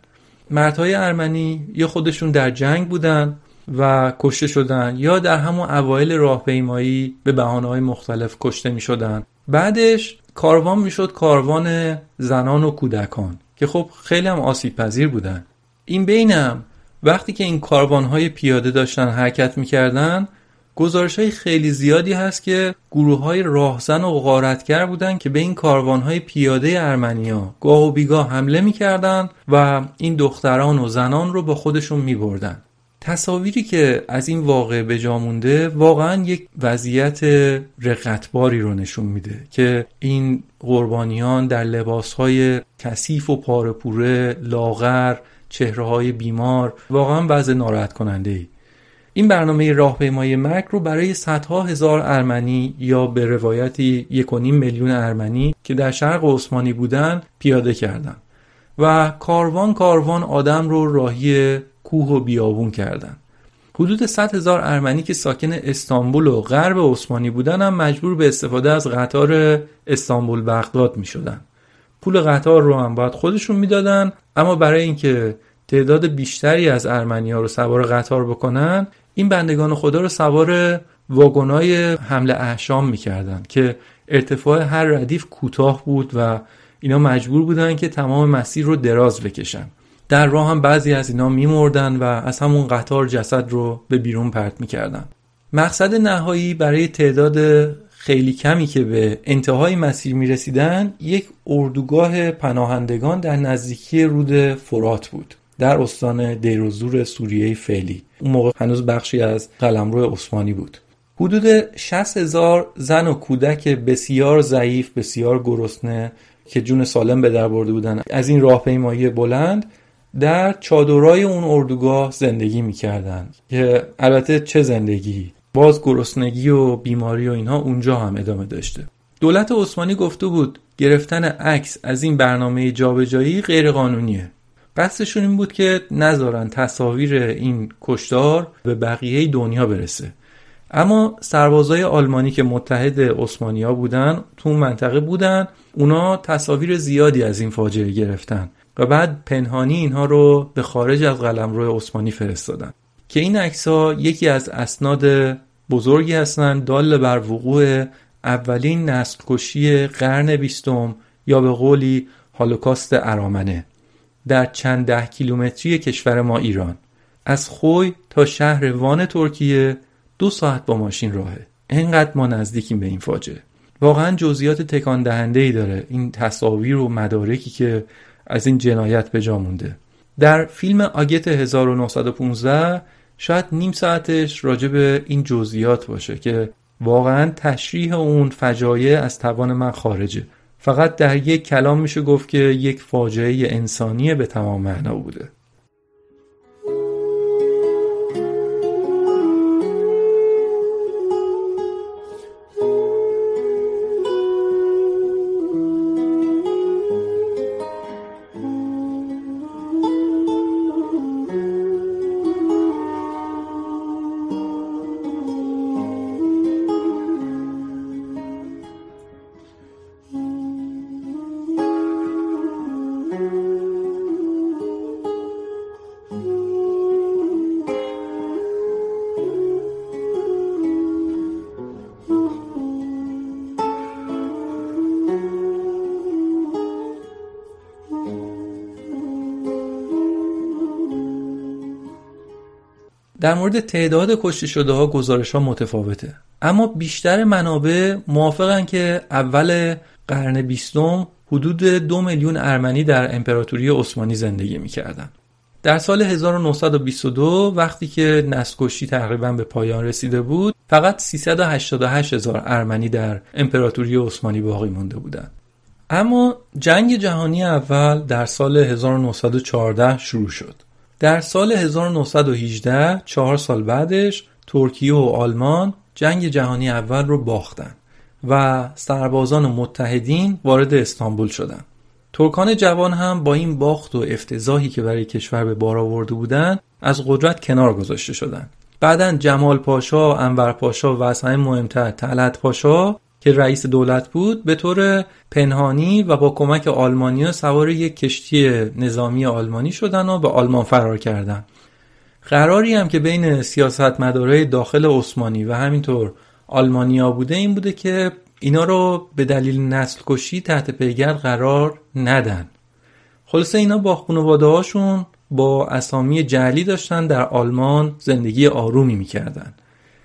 مردهای ارمنی یا خودشون در جنگ بودن و کشته شدن یا در همون اوایل راهپیمایی به بهانه های مختلف کشته می شدن بعدش کاروان می‌شد کاروان زنان و کودکان که خب خیلی هم آسیب پذیر بودن. این بینم وقتی که این کاروان های پیاده داشتن حرکت می‌کردن گزارش های خیلی زیادی هست که گروه های راهزن و غارتگر بودن که به این کاروان های پیاده ارمنیا گاه و بیگاه حمله می‌کردن و این دختران و زنان رو با خودشون میبردن. تصاویری که از این واقع به جا مونده واقعا یک وضعیت رقتباری رو نشون میده که این قربانیان در لباسهای کثیف و پارپوره لاغر چهره های بیمار واقعا وضع ناراحت کننده ای این برنامه راهپیمایی مرگ رو برای صدها هزار ارمنی یا به روایتی یک میلیون ارمنی که در شرق عثمانی بودن پیاده کردن و کاروان کاروان آدم رو راهی کوه و بیابون کردن حدود 100 هزار ارمنی که ساکن استانبول و غرب عثمانی بودن هم مجبور به استفاده از قطار استانبول بغداد می شدن. پول قطار رو هم باید خودشون می‌دادن اما برای اینکه تعداد بیشتری از ارمنی ها رو سوار قطار بکنن این بندگان خدا رو سوار واگنای حمل احشام می‌کردن که ارتفاع هر ردیف کوتاه بود و اینا مجبور بودن که تمام مسیر رو دراز بکشن. در راه هم بعضی از اینا میمردن و از همون قطار جسد رو به بیرون پرت می‌کردن. مقصد نهایی برای تعداد خیلی کمی که به انتهای مسیر می‌رسیدن یک اردوگاه پناهندگان در نزدیکی رود فرات بود. در استان دیروزور سوریه فعلی. اون موقع هنوز بخشی از قلمرو عثمانی بود. حدود 60 هزار زن و کودک بسیار ضعیف بسیار گرسنه که جون سالم به در برده بودن. از این راهپیمایی بلند در چادرای اون اردوگاه زندگی می‌کردن که البته چه زندگی؟ باز گرسنگی و بیماری و اینها اونجا هم ادامه داشته. دولت عثمانی گفته بود گرفتن عکس از این برنامه جابجایی غیر قانونیه بحثشون این بود که نذارن تصاویر این کشتار به بقیه دنیا برسه. اما سربازای آلمانی که متحد عثمانیا بودن تو منطقه بودن اونا تصاویر زیادی از این فاجعه گرفتن و بعد پنهانی اینها رو به خارج از قلمرو عثمانی فرستادن. که این عکس یکی از اسناد بزرگی هستند دال بر وقوع اولین نسل کشی قرن بیستم یا به قولی هالوکاست ارامنه. در چند ده کیلومتری کشور ما ایران. از خوی تا شهر وان ترکیه دو ساعت با ماشین راهه. انقدر ما نزدیکیم به این فاجعه. واقعا جزئیات تکان دهنده ای داره این تصاویر و مدارکی که از این جنایت به جا مونده. در فیلم آگت 1915 شاید نیم ساعتش راجع به این جزئیات باشه که واقعا تشریح اون فجایع از توان من خارجه. فقط در یک کلام میشه گفت که یک فاجعه انسانی به تمام معنا بوده. در مورد تعداد کشته شده ها گزارش ها متفاوته. اما بیشتر منابع موافقن که اول قرن بیستم حدود دو میلیون ارمنی در امپراتوری عثمانی زندگی می‌کردن در سال 1922 وقتی که نسکشی تقریبا به پایان رسیده بود فقط 388 هزار ارمنی در امپراتوری عثمانی باقی مونده بودند. اما جنگ جهانی اول در سال 1914 شروع شد. در سال 1918 چهار سال بعدش ترکیه و آلمان جنگ جهانی اول رو باختن و سربازان متحدین وارد استانبول شدند. ترکان جوان هم با این باخت و افتضاحی که برای کشور به بار آورده بودند از قدرت کنار گذاشته شدند. بعدا جمال پاشا، انور پاشا و از همه مهمتر طلعت پاشا که رئیس دولت بود به طور پنهانی و با کمک آلمانیا سوار یک کشتی نظامی آلمانی شدن و به آلمان فرار کردند. قراری هم که بین سیاستمدارای داخل عثمانی و همینطور آلمانیا بوده این بوده که اینا رو به دلیل نسل کشی تحت پیگر قرار ندن خلاصه اینا با خانواده هاشون با اسامی جعلی داشتن در آلمان زندگی آرومی می‌کردن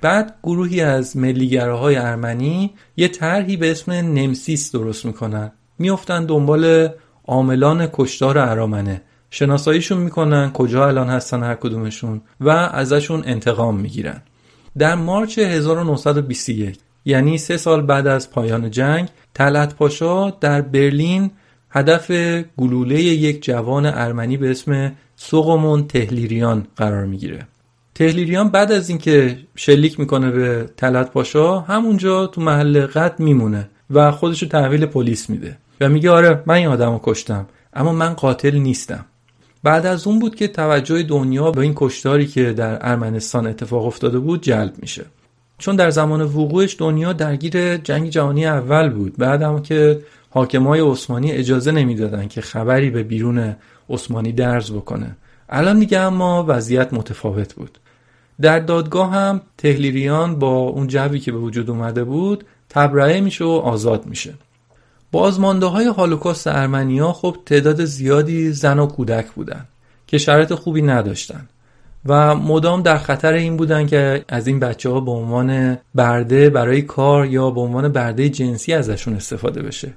بعد گروهی از های ارمنی یه طرحی به اسم نمسیس درست می‌کنن. میفتن دنبال عاملان کشتار ارامنه. شناساییشون می‌کنن کجا الان هستن هر کدومشون و ازشون انتقام می‌گیرن. در مارچ 1921 یعنی سه سال بعد از پایان جنگ طلعت پاشا در برلین هدف گلوله یک جوان ارمنی به اسم سوغمون تهلیریان قرار می‌گیره. تهلیریان بعد از اینکه شلیک می‌کنه به طلعت پاشا همونجا تو محل قتل میمونه و خودشو تحویل پلیس میده و میگه آره من این آدمو کشتم اما من قاتل نیستم. بعد از اون بود که توجه دنیا به این کشتاری که در ارمنستان اتفاق افتاده بود جلب میشه. چون در زمان وقوعش دنیا درگیر جنگ جهانی اول بود بعد هم که حاکمای عثمانی اجازه نمی‌دادن که خبری به بیرون عثمانی درز بکنه. الان دیگه اما وضعیت متفاوت بود. در دادگاه هم تهلیریان با اون جوی که به وجود اومده بود تبرئه میشه و آزاد میشه. بازمانده های هالوکاست ارمنیا خب تعداد زیادی زن و کودک بودن که شرایط خوبی نداشتن و مدام در خطر این بودن که از این بچه ها به عنوان برده برای کار یا به عنوان برده جنسی ازشون استفاده بشه.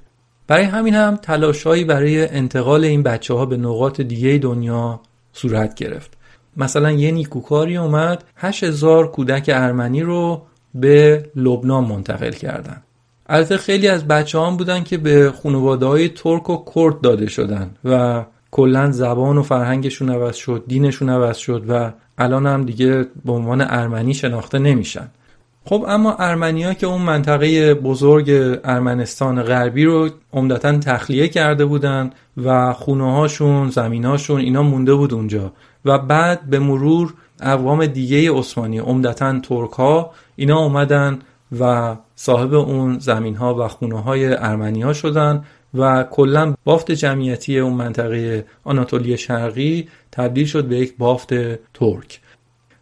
برای همین هم تلاشهایی برای انتقال این بچه ها به نقاط دیگه دنیا صورت گرفت. مثلا یه نیکوکاری اومد 8000 کودک ارمنی رو به لبنان منتقل کردن. البته خیلی از بچه هم بودن که به خانواده های ترک و کرد داده شدن و کلا زبان و فرهنگشون عوض شد دینشون عوض شد و الان هم دیگه به عنوان ارمنی شناخته نمیشن. خب اما ارمنیا که اون منطقه بزرگ ارمنستان غربی رو عمدتا تخلیه کرده بودن و خونه هاشون زمین هاشون اینا مونده بود اونجا. و بعد به مرور اقوام دیگه عثمانی عمدتا ترک ها اینا اومدن و صاحب اون زمین ها و خونه های ارمنی ها شدن و کلا بافت جمعیتی اون منطقه آناتولی شرقی تبدیل شد به یک بافت ترک.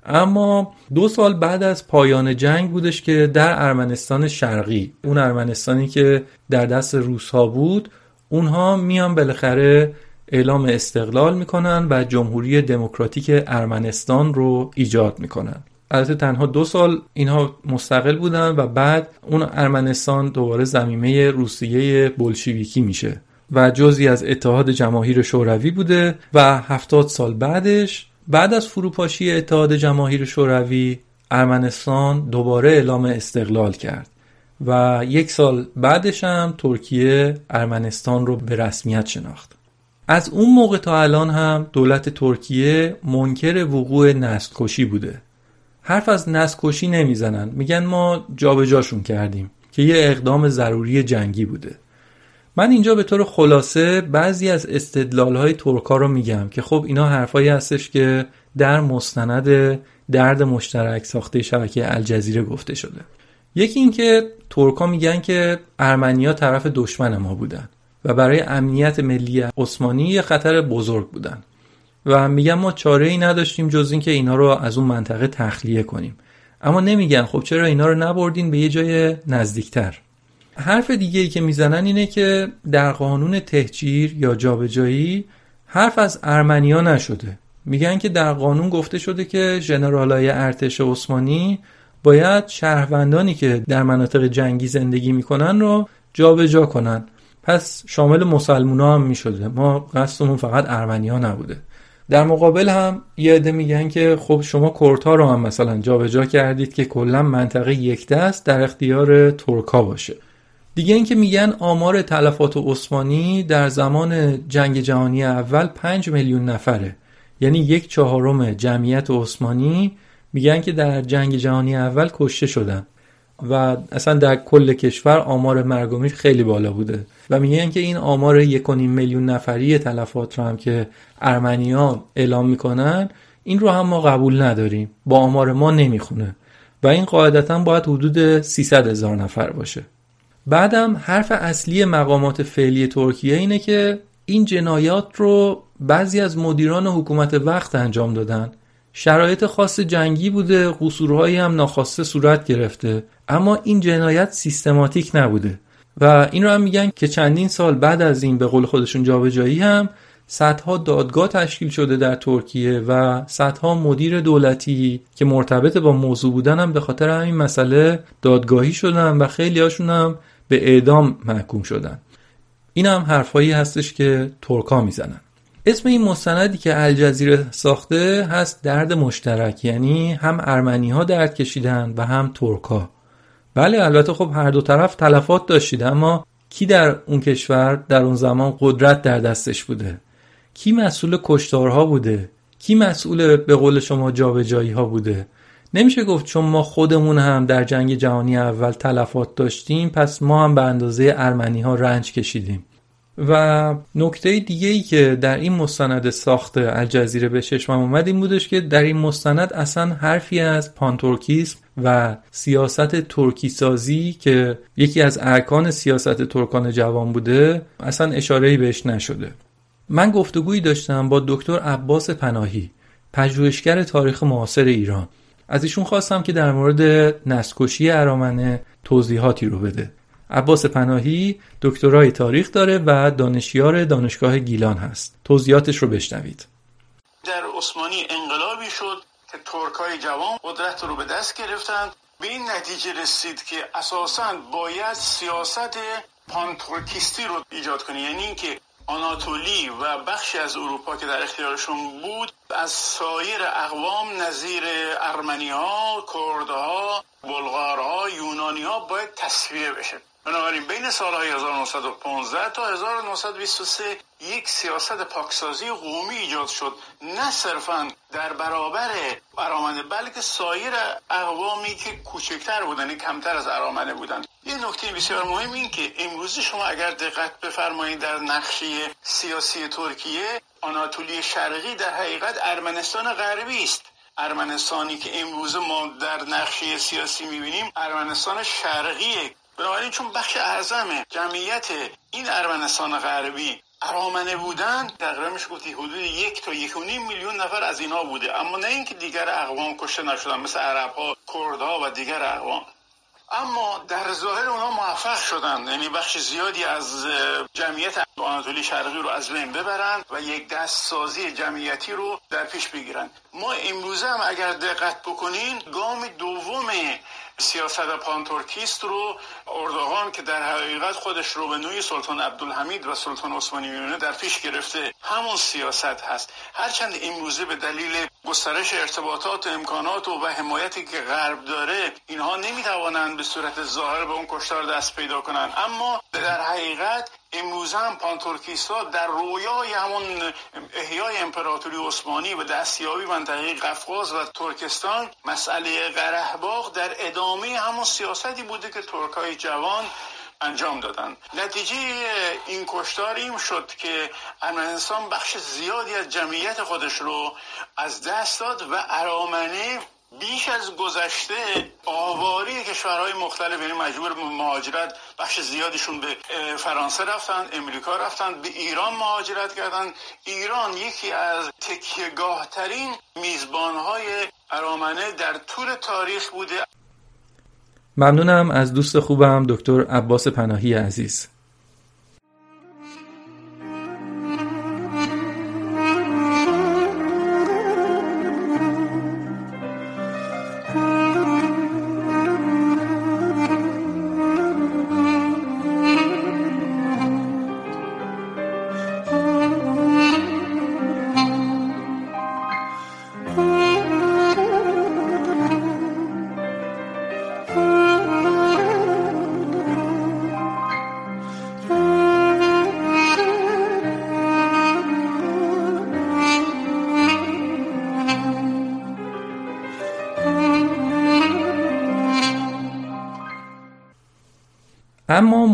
اما دو سال بعد از پایان جنگ بودش که در ارمنستان شرقی اون ارمنستانی که در دست روس ها بود اونها میان بالاخره اعلام استقلال می‌کنن و جمهوری دموکراتیک ارمنستان رو ایجاد می‌کنن. البته تنها دو سال اینها مستقل بودن و بعد اون ارمنستان دوباره زمینه روسیه بلشویکی میشه و جزی از اتحاد جماهیر شوروی بوده و هفتاد سال بعدش بعد از فروپاشی اتحاد جماهیر شوروی ارمنستان دوباره اعلام استقلال کرد و یک سال بعدش هم ترکیه ارمنستان رو به رسمیت شناخت. از اون موقع تا الان هم دولت ترکیه منکر وقوع نسل کشی بوده. حرف از نسل کشی نمی‌زنن. میگن ما جابجاشون کردیم که یه اقدام ضروری جنگی بوده. من اینجا به طور خلاصه بعضی از استدلال های ترکا رو میگم که خب اینا حرفایی هستش که در مستند درد مشترک ساخته شبکه الجزیره گفته شده. یکی اینکه ترکا میگن که ارمنیا طرف دشمن ما بودن و برای امنیت ملی عثمانی یه خطر بزرگ بودن و میگن ما چاره ای نداشتیم جز اینکه اینا رو از اون منطقه تخلیه کنیم. اما نمیگن. خب چرا اینا رو نبردین به یه جای نزدیکتر؟ حرف دیگه ای که می‌زنن اینه که در قانون تهجیر یا جابجایی حرف از ارمنیا نشده. میگن که در قانون گفته شده که ژنرالای ارتش عثمانی باید شهروندانی که در مناطق جنگی زندگی می‌کنن رو جابجا جا کنن. پس شامل مسلمونا هم می‌شده. ما قصدمون فقط ارمنیا نبوده. در مقابل هم یه عده میگن که خب شما کورتا رو هم مثلا جابجا کردید که کلا منطقه یک دست در اختیار ترکا باشه. دیگه اینکه میگن آمار تلفات عثمانی در زمان جنگ جهانی اول 5 میلیون نفره. یعنی یک چهارم جمعیت عثمانی میگن که در جنگ جهانی اول کشته شدن. و اصلا در کل کشور آمار مرگ و خیلی بالا بوده. و میگن که این آمار یک میلیون نفری تلفات رو هم که ارمنیا اعلام می‌کنن این رو هم ما قبول نداریم. با آمار ما نمی‌خونه. و این قاعدتا باید حدود 300 هزار نفر باشه. بعدم حرف اصلی مقامات فعلی ترکیه اینه که این جنایات رو بعضی از مدیران حکومت وقت انجام دادن. شرایط خاص جنگی بوده قصورهایی هم ناخواسته صورت گرفته. اما این جنایت سیستماتیک نبوده. و این رو هم میگن که چندین سال بعد از این به قول خودشون جابجایی هم صدها دادگاه تشکیل شده در ترکیه و صدها مدیر دولتی که مرتبط با موضوع بودن هم به خاطر همین مسئله دادگاهی شدن و خیلی هاشون هم به اعدام محکوم شدن. این هم حرفایی هستش که ترکا می‌زنن. اسم این مستندی که الجزیره ساخته هست درد مشترک یعنی هم ارمنی ها درد کشیدن و هم ترکا بله البته خب هر دو طرف تلفات داشتید اما کی در اون کشور در اون زمان قدرت در دستش بوده؟ کی مسئول کشتارها بوده؟ کی مسئول به قول شما جابجایی ها بوده؟ نمیشه گفت چون ما خودمون هم در جنگ جهانی اول تلفات داشتیم پس ما هم به اندازه ارمنی ها رنج کشیدیم. و نکته دیگه ای که در این مستند ساخت الجزیره به چشمم اومد این بودش که در این مستند اصلا حرفی از پانتورکیسم و سیاست ترکی سازی که یکی از ارکان سیاست ترکان جوان بوده اصلا اشاره بهش نشده. من گفتگویی داشتم با دکتر عباس پناهی پژوهشگر تاریخ معاصر ایران. از ایشون خواستم که در مورد نسکشی ارامنه توضیحاتی رو بده. عباس پناهی دکترای تاریخ داره و دانشیار دانشگاه گیلان هست. توضیحاتش رو بشنوید. در عثمانی انقلابی شد که ترکای جوان قدرت رو به دست گرفتند. به این نتیجه رسید که اساسا باید سیاست پانتورکیستی رو ایجاد کنی یعنی اینکه آناتولی و بخشی از اروپا که در اختیارشون بود از سایر اقوام نظیر ارمنی ها، کردها، بلغارها، یونانی ها باید تصویه بشه. بنابراین بین سالهای 1915 تا 1923 یک سیاست پاکسازی قومی ایجاد شد. نه صرفا در برابر ارامنه بلکه سایر اقوامی که کوچکتر بودن یعنی کمتر از ارامنه بودند یه نکته بسیار مهم این که امروزی شما اگر دقت بفرمایید در نقشه سیاسی ترکیه آناتولی شرقی در حقیقت ارمنستان غربی است. ارمنستانی که امروز ما در نقشه سیاسی می‌بینیم ارمنستان شرقیه بنابراین چون بخش اعظم جمعیت این ارمنستان غربی ارامنه بودن تقریبا میشه گفتی حدود یک تا یک و نیم میلیون نفر از اینها بوده. اما نه اینکه دیگر اقوام کشته نشدن مثل عرب ها کردها و دیگر اقوام. اما در ظاهر اونا موفق شدن. یعنی بخش زیادی از جمعیت آناتولی شرقی رو از بین ببرن و یک دست سازی جمعیتی رو در پیش بگیرن. ما امروزه هم اگر دقت بکنین گام دوم سیاست پانتورکیست رو اردوغان که در حقیقت خودش رو به نوعی سلطان عبدالحمید و سلطان عثمانی می‌دونه در پیش گرفته. همون سیاست هست. هرچند امروزه به دلیل گسترش ارتباطات و امکانات و, و حمایتی که غرب داره اینها نمی‌توانند به صورت ظاهر به اون کشتار دست پیدا کنند. اما در حقیقت امروز هم پانتورکیستا در رویای همون احیای امپراتوری عثمانی و دستیابی منطقه قفقاز و ترکستان مسئله قره‌باغ در ادامه همون سیاستی بوده که ترکای جوان انجام دادن. نتیجه این کشتار این شد که ارمنستان بخش زیادی از جمعیت خودش رو از دست داد و ارامنه بیش از گذشته آواری کشورهای مختلف یعنی مجبور مهاجرت بخش زیادیشون به فرانسه رفتن امریکا رفتن به ایران مهاجرت کردن. ایران یکی از تکیهگاه ترین میزبانهای ارامنه در طول تاریخ بوده. ممنونم از دوست خوبم دکتر عباس پناهی عزیز.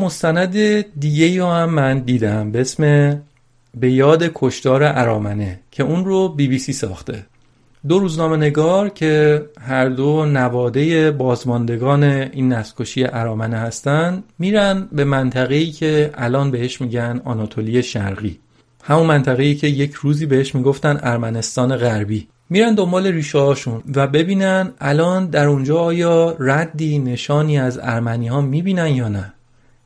مستند دیگه یا هم من دیدم به اسم به یاد کشتار ارامنه که اون رو بی بی سی ساخته. دو روزنامه نگار که هر دو نواده بازماندگان این نسکشی ارامنه هستن میرن به منطقه‌ای که الان بهش میگن آناتولی شرقی. همون منطقه‌ای که یک روزی بهش می‌گفتن ارمنستان غربی. میرن دنبال ریشه هاشون و ببینن الان در اونجا آیا ردی نشانی از ارمنی ها می‌بینن یا نه.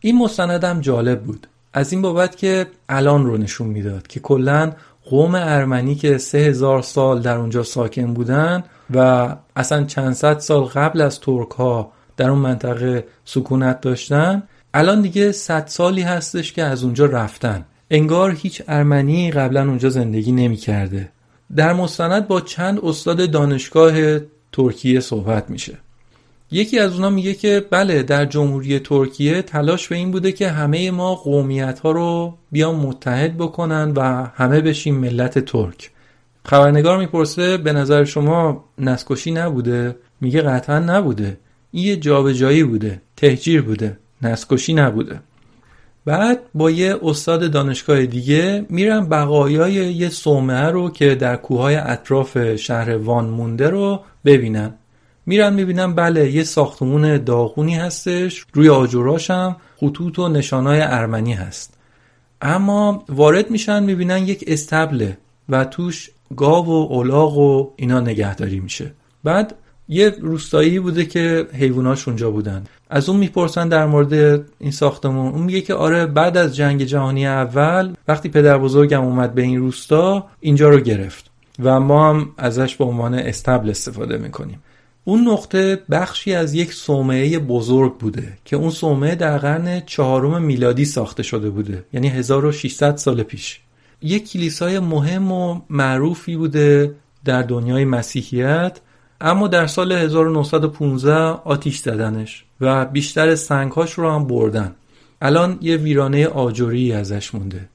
این مستندم جالب بود. از این بابت که الان رو نشون می‌داد که کلا قوم ارمنی که سه هزار سال در اونجا ساکن بودن و اصلا چند صد سال قبل از ترک ها در اون منطقه سکونت داشتن الان دیگه صد سالی هستش که از اونجا رفتن. انگار هیچ ارمنی قبلا اونجا زندگی نمی کرده. در مستند با چند استاد دانشگاه ترکیه صحبت میشه. یکی از اونا میگه که بله در جمهوری ترکیه تلاش به این بوده که همه ما قومیت ها رو بیان متحد بکنن و همه بشیم ملت ترک. خبرنگار می‌پرسه به نظر شما نسکشی نبوده؟ میگه قطعا نبوده. این یه جابجایی بوده تهجیر بوده نسکشی نبوده. بعد با یه استاد دانشگاه دیگه میرن بقایای یه صومعه رو که در کوههای اطراف شهر وان مونده رو ببینن. میرن می‌بینن بله یه ساختمون داغونی هستش روی آجوراش هم خطوط و نشانهای ارمنی هست. اما وارد میشن می‌بینن یک استبله و توش گاو و اولاغ و اینا نگهداری میشه. بعد یه روستایی بوده که حیواناش اونجا بودن. از اون می‌پرسن در مورد این ساختمون. اون میگه که آره بعد از جنگ جهانی اول وقتی پدر بزرگم اومد به این روستا اینجا رو گرفت و ما هم ازش به عنوان استبل استفاده می‌کنیم. اون نقطه بخشی از یک صومعه بزرگ بوده که اون صومعه در قرن چهارم میلادی ساخته شده بوده یعنی 1600 سال پیش. یک کلیسای مهم و معروفی بوده در دنیای مسیحیت اما در سال 1915 آتیش زدنش و بیشتر سنگهاش رو هم بردن. الان یه ویرانه آجوری ازش مونده.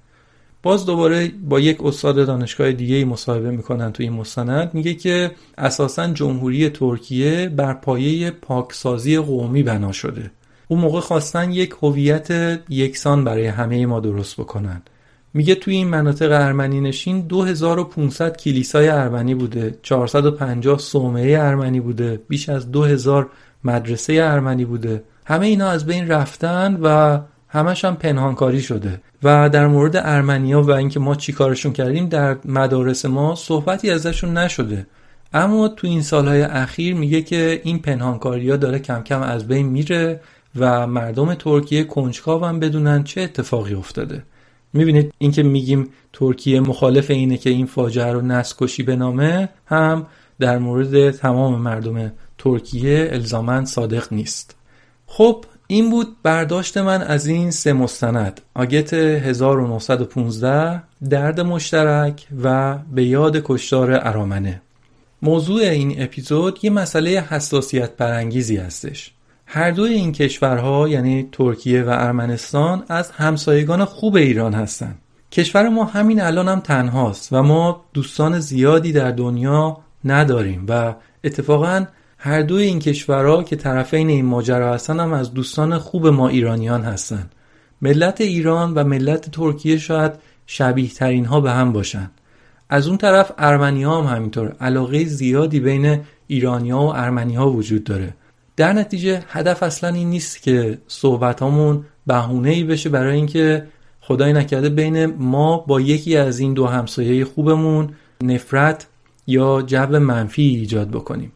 باز دوباره با یک استاد دانشگاه دیگه مصاحبه می‌کنن تو این مستند. میگه که اساسا جمهوری ترکیه بر پایه پاکسازی قومی بنا شده. اون موقع خواستن یک هویت یکسان برای همه ما درست بکنن. میگه توی این مناطق ارمنی نشین 2500 کلیسای ارمنی بوده. 450 صومعه ارمنی بوده. بیش از 2000 مدرسه ارمنی بوده. همه اینا از بین رفتن و همش هم پنهانکاری شده و در مورد ارمنیا و اینکه ما چی کارشون کردیم در مدارس ما صحبتی ازشون نشده. اما تو این سالهای اخیر میگه که این پنهانکاری ها داره کم کم از بین میره و مردم ترکیه کنجکاو هم بدونن چه اتفاقی افتاده. می‌بینید اینکه میگیم ترکیه مخالف اینه که این فاجعه رو نسکشی بنامه هم در مورد تمام مردم ترکیه الزاما صادق نیست. خب این بود برداشت من از این سه مستند. آگت 1915 درد مشترک و به یاد کشتار ارامنه. موضوع این اپیزود یه مسئله حساسیت پرانگیزی هستش. هر دوی این کشورها یعنی ترکیه و ارمنستان از همسایگان خوب ایران هستند. کشور ما همین الان هم تنهاست و ما دوستان زیادی در دنیا نداریم و اتفاقا هر دوی این کشورها که طرفین این ماجرا هستن هم از دوستان خوب ما ایرانیان هستند. ملت ایران و ملت ترکیه شاید شبیه ترین ها به هم باشند. از اون طرف ارمنی ها هم همینطور علاقه زیادی بین ایرانی ها و ارمنی ها وجود داره در نتیجه هدف اصلا این نیست که صحبت هامون بهونه ای بشه برای اینکه خدای نکرده بین ما با یکی از این دو همسایه خوبمون نفرت یا جو منفی ایجاد بکنیم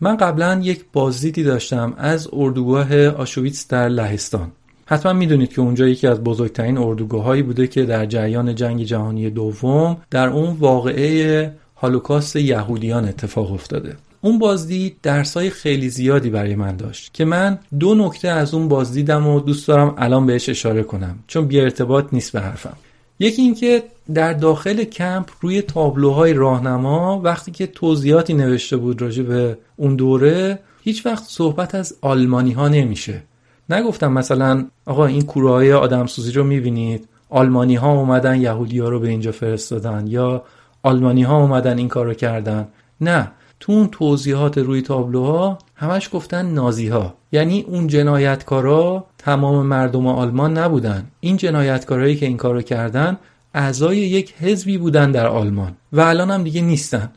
من قبلا یک بازدیدی داشتم از اردوگاه آشویتس در لهستان. حتما می‌دونید که اونجا یکی از بزرگترین اردوگاههایی بوده که در جریان جنگ جهانی دوم در اون واقعه هالوکاست یهودیان اتفاق افتاده. اون بازدید درسای خیلی زیادی برای من داشت که من دو نکته از اون بازدیدم و دوست دارم الان بهش اشاره کنم چون بی ارتباط نیست به حرفم. یکی اینکه در داخل کمپ روی تابلوهای راهنما وقتی که توضیحاتی نوشته بود راجع به اون دوره هیچ وقت صحبت از آلمانی ها نمیشه. نگفتم مثلا آقا این کوره های آدم سوزی رو می‌بینید؟ آلمانی ها اومدن یهودی ها رو به اینجا فرستادن یا آلمانی ها اومدن این کار رو کردن؟ نه. تو اون توضیحات روی تابلوها همش گفتن نازی ها یعنی اون جنایتکارا تمام مردم آلمان نبودن. این جنایتکارایی که این کارو کردن اعضای یک حزبی بودن در آلمان و الان هم دیگه نیستن.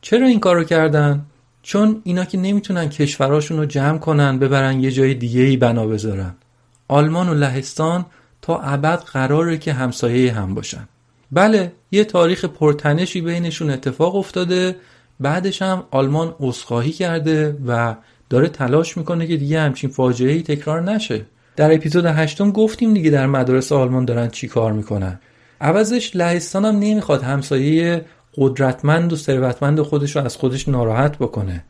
چرا این کارو کردن؟ چون اینا که نمی‌تونن کشوراشون رو جمع کنن ببرن یه جای دیگه ای بنا بذارن. آلمان و لهستان تا ابد قراره که همسایه هم باشن. بله یه تاریخ پرتنشی بینشون اتفاق افتاده بعدش هم آلمان عذرخواهی کرده و داره تلاش می‌کنه که دیگه همچین فاجعه ای تکرار نشه. در اپیزود هشتم گفتیم دیگه در مدارس آلمان دارن چی کار می‌کنن. عوضش لهستان هم نمی‌خواد همسایه قدرتمند و ثروتمند خودش رو از خودش ناراحت بکنه.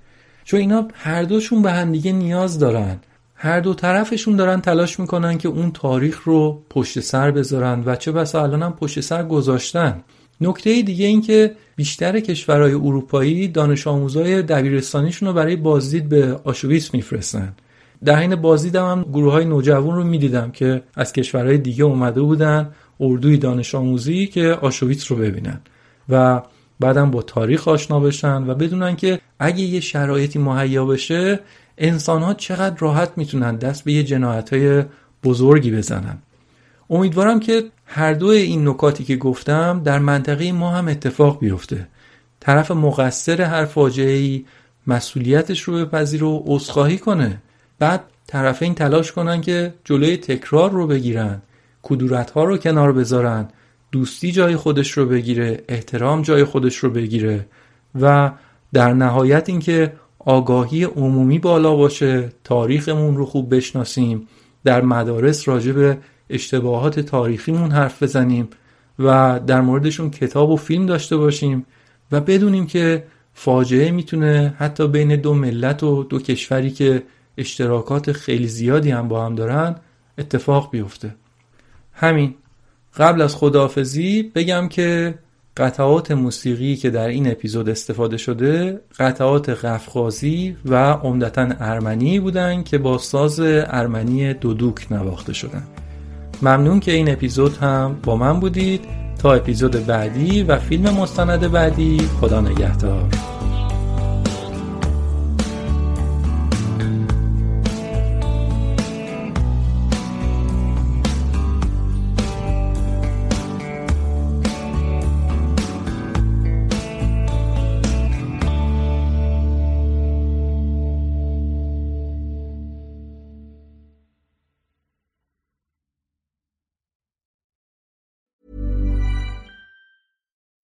چون اینا هر دوشون به هم دیگه نیاز دارن. هر دو طرفشون دارن تلاش می‌کنن که اون تاریخ رو پشت سر بذارن و چه بسا الان هم پشت سر گذاشتن. نکته دیگه این که بیشتر کشورهای اروپایی دانش آموزای دبیرستانیشون رو برای بازدید به آشویتس میفرستن. در حین بازدید هم گروه های نوجوان رو می‌دیدم که از کشورهای دیگه اومده بودن اردوی دانش آموزی که آشویتس رو ببینن و بعدم با تاریخ آشنا بشن و بدونن که اگه یه شرایطی مهیا بشه انسان ها چقدر راحت می‌تونن دست به یه جنایت های بزرگی بزنن. امیدوارم که هر دو این نکاتی که گفتم در منطقه ما هم اتفاق بیفته. طرف مقصر هر فاجعه ای مسئولیتش رو بپذیر و عذرخواهی کنه. بعد طرفین تلاش کنن که جلوی تکرار رو بگیرن کدورت ها رو کنار بذارن دوستی جای خودش رو بگیره احترام جای خودش رو بگیره و در نهایت اینکه آگاهی عمومی بالا باشه تاریخمون رو خوب بشناسیم در مدارس راجع به اشتباهات تاریخیمون حرف بزنیم و در موردشون کتاب و فیلم داشته باشیم و بدونیم که فاجعه می‌تونه حتی بین دو ملت و دو کشوری که اشتراکات خیلی زیادی هم با هم دارن اتفاق بیفته. همین قبل از خداحافظی بگم که قطعات موسیقی که در این اپیزود استفاده شده قطعات غفخازی و عمدتا ارمنی بودن که با ساز ارمنی دودوک نواخته شدن. ممنون که این اپیزود هم با من بودید. تا اپیزود بعدی و فیلم مستند بعدی خدا نگهدار.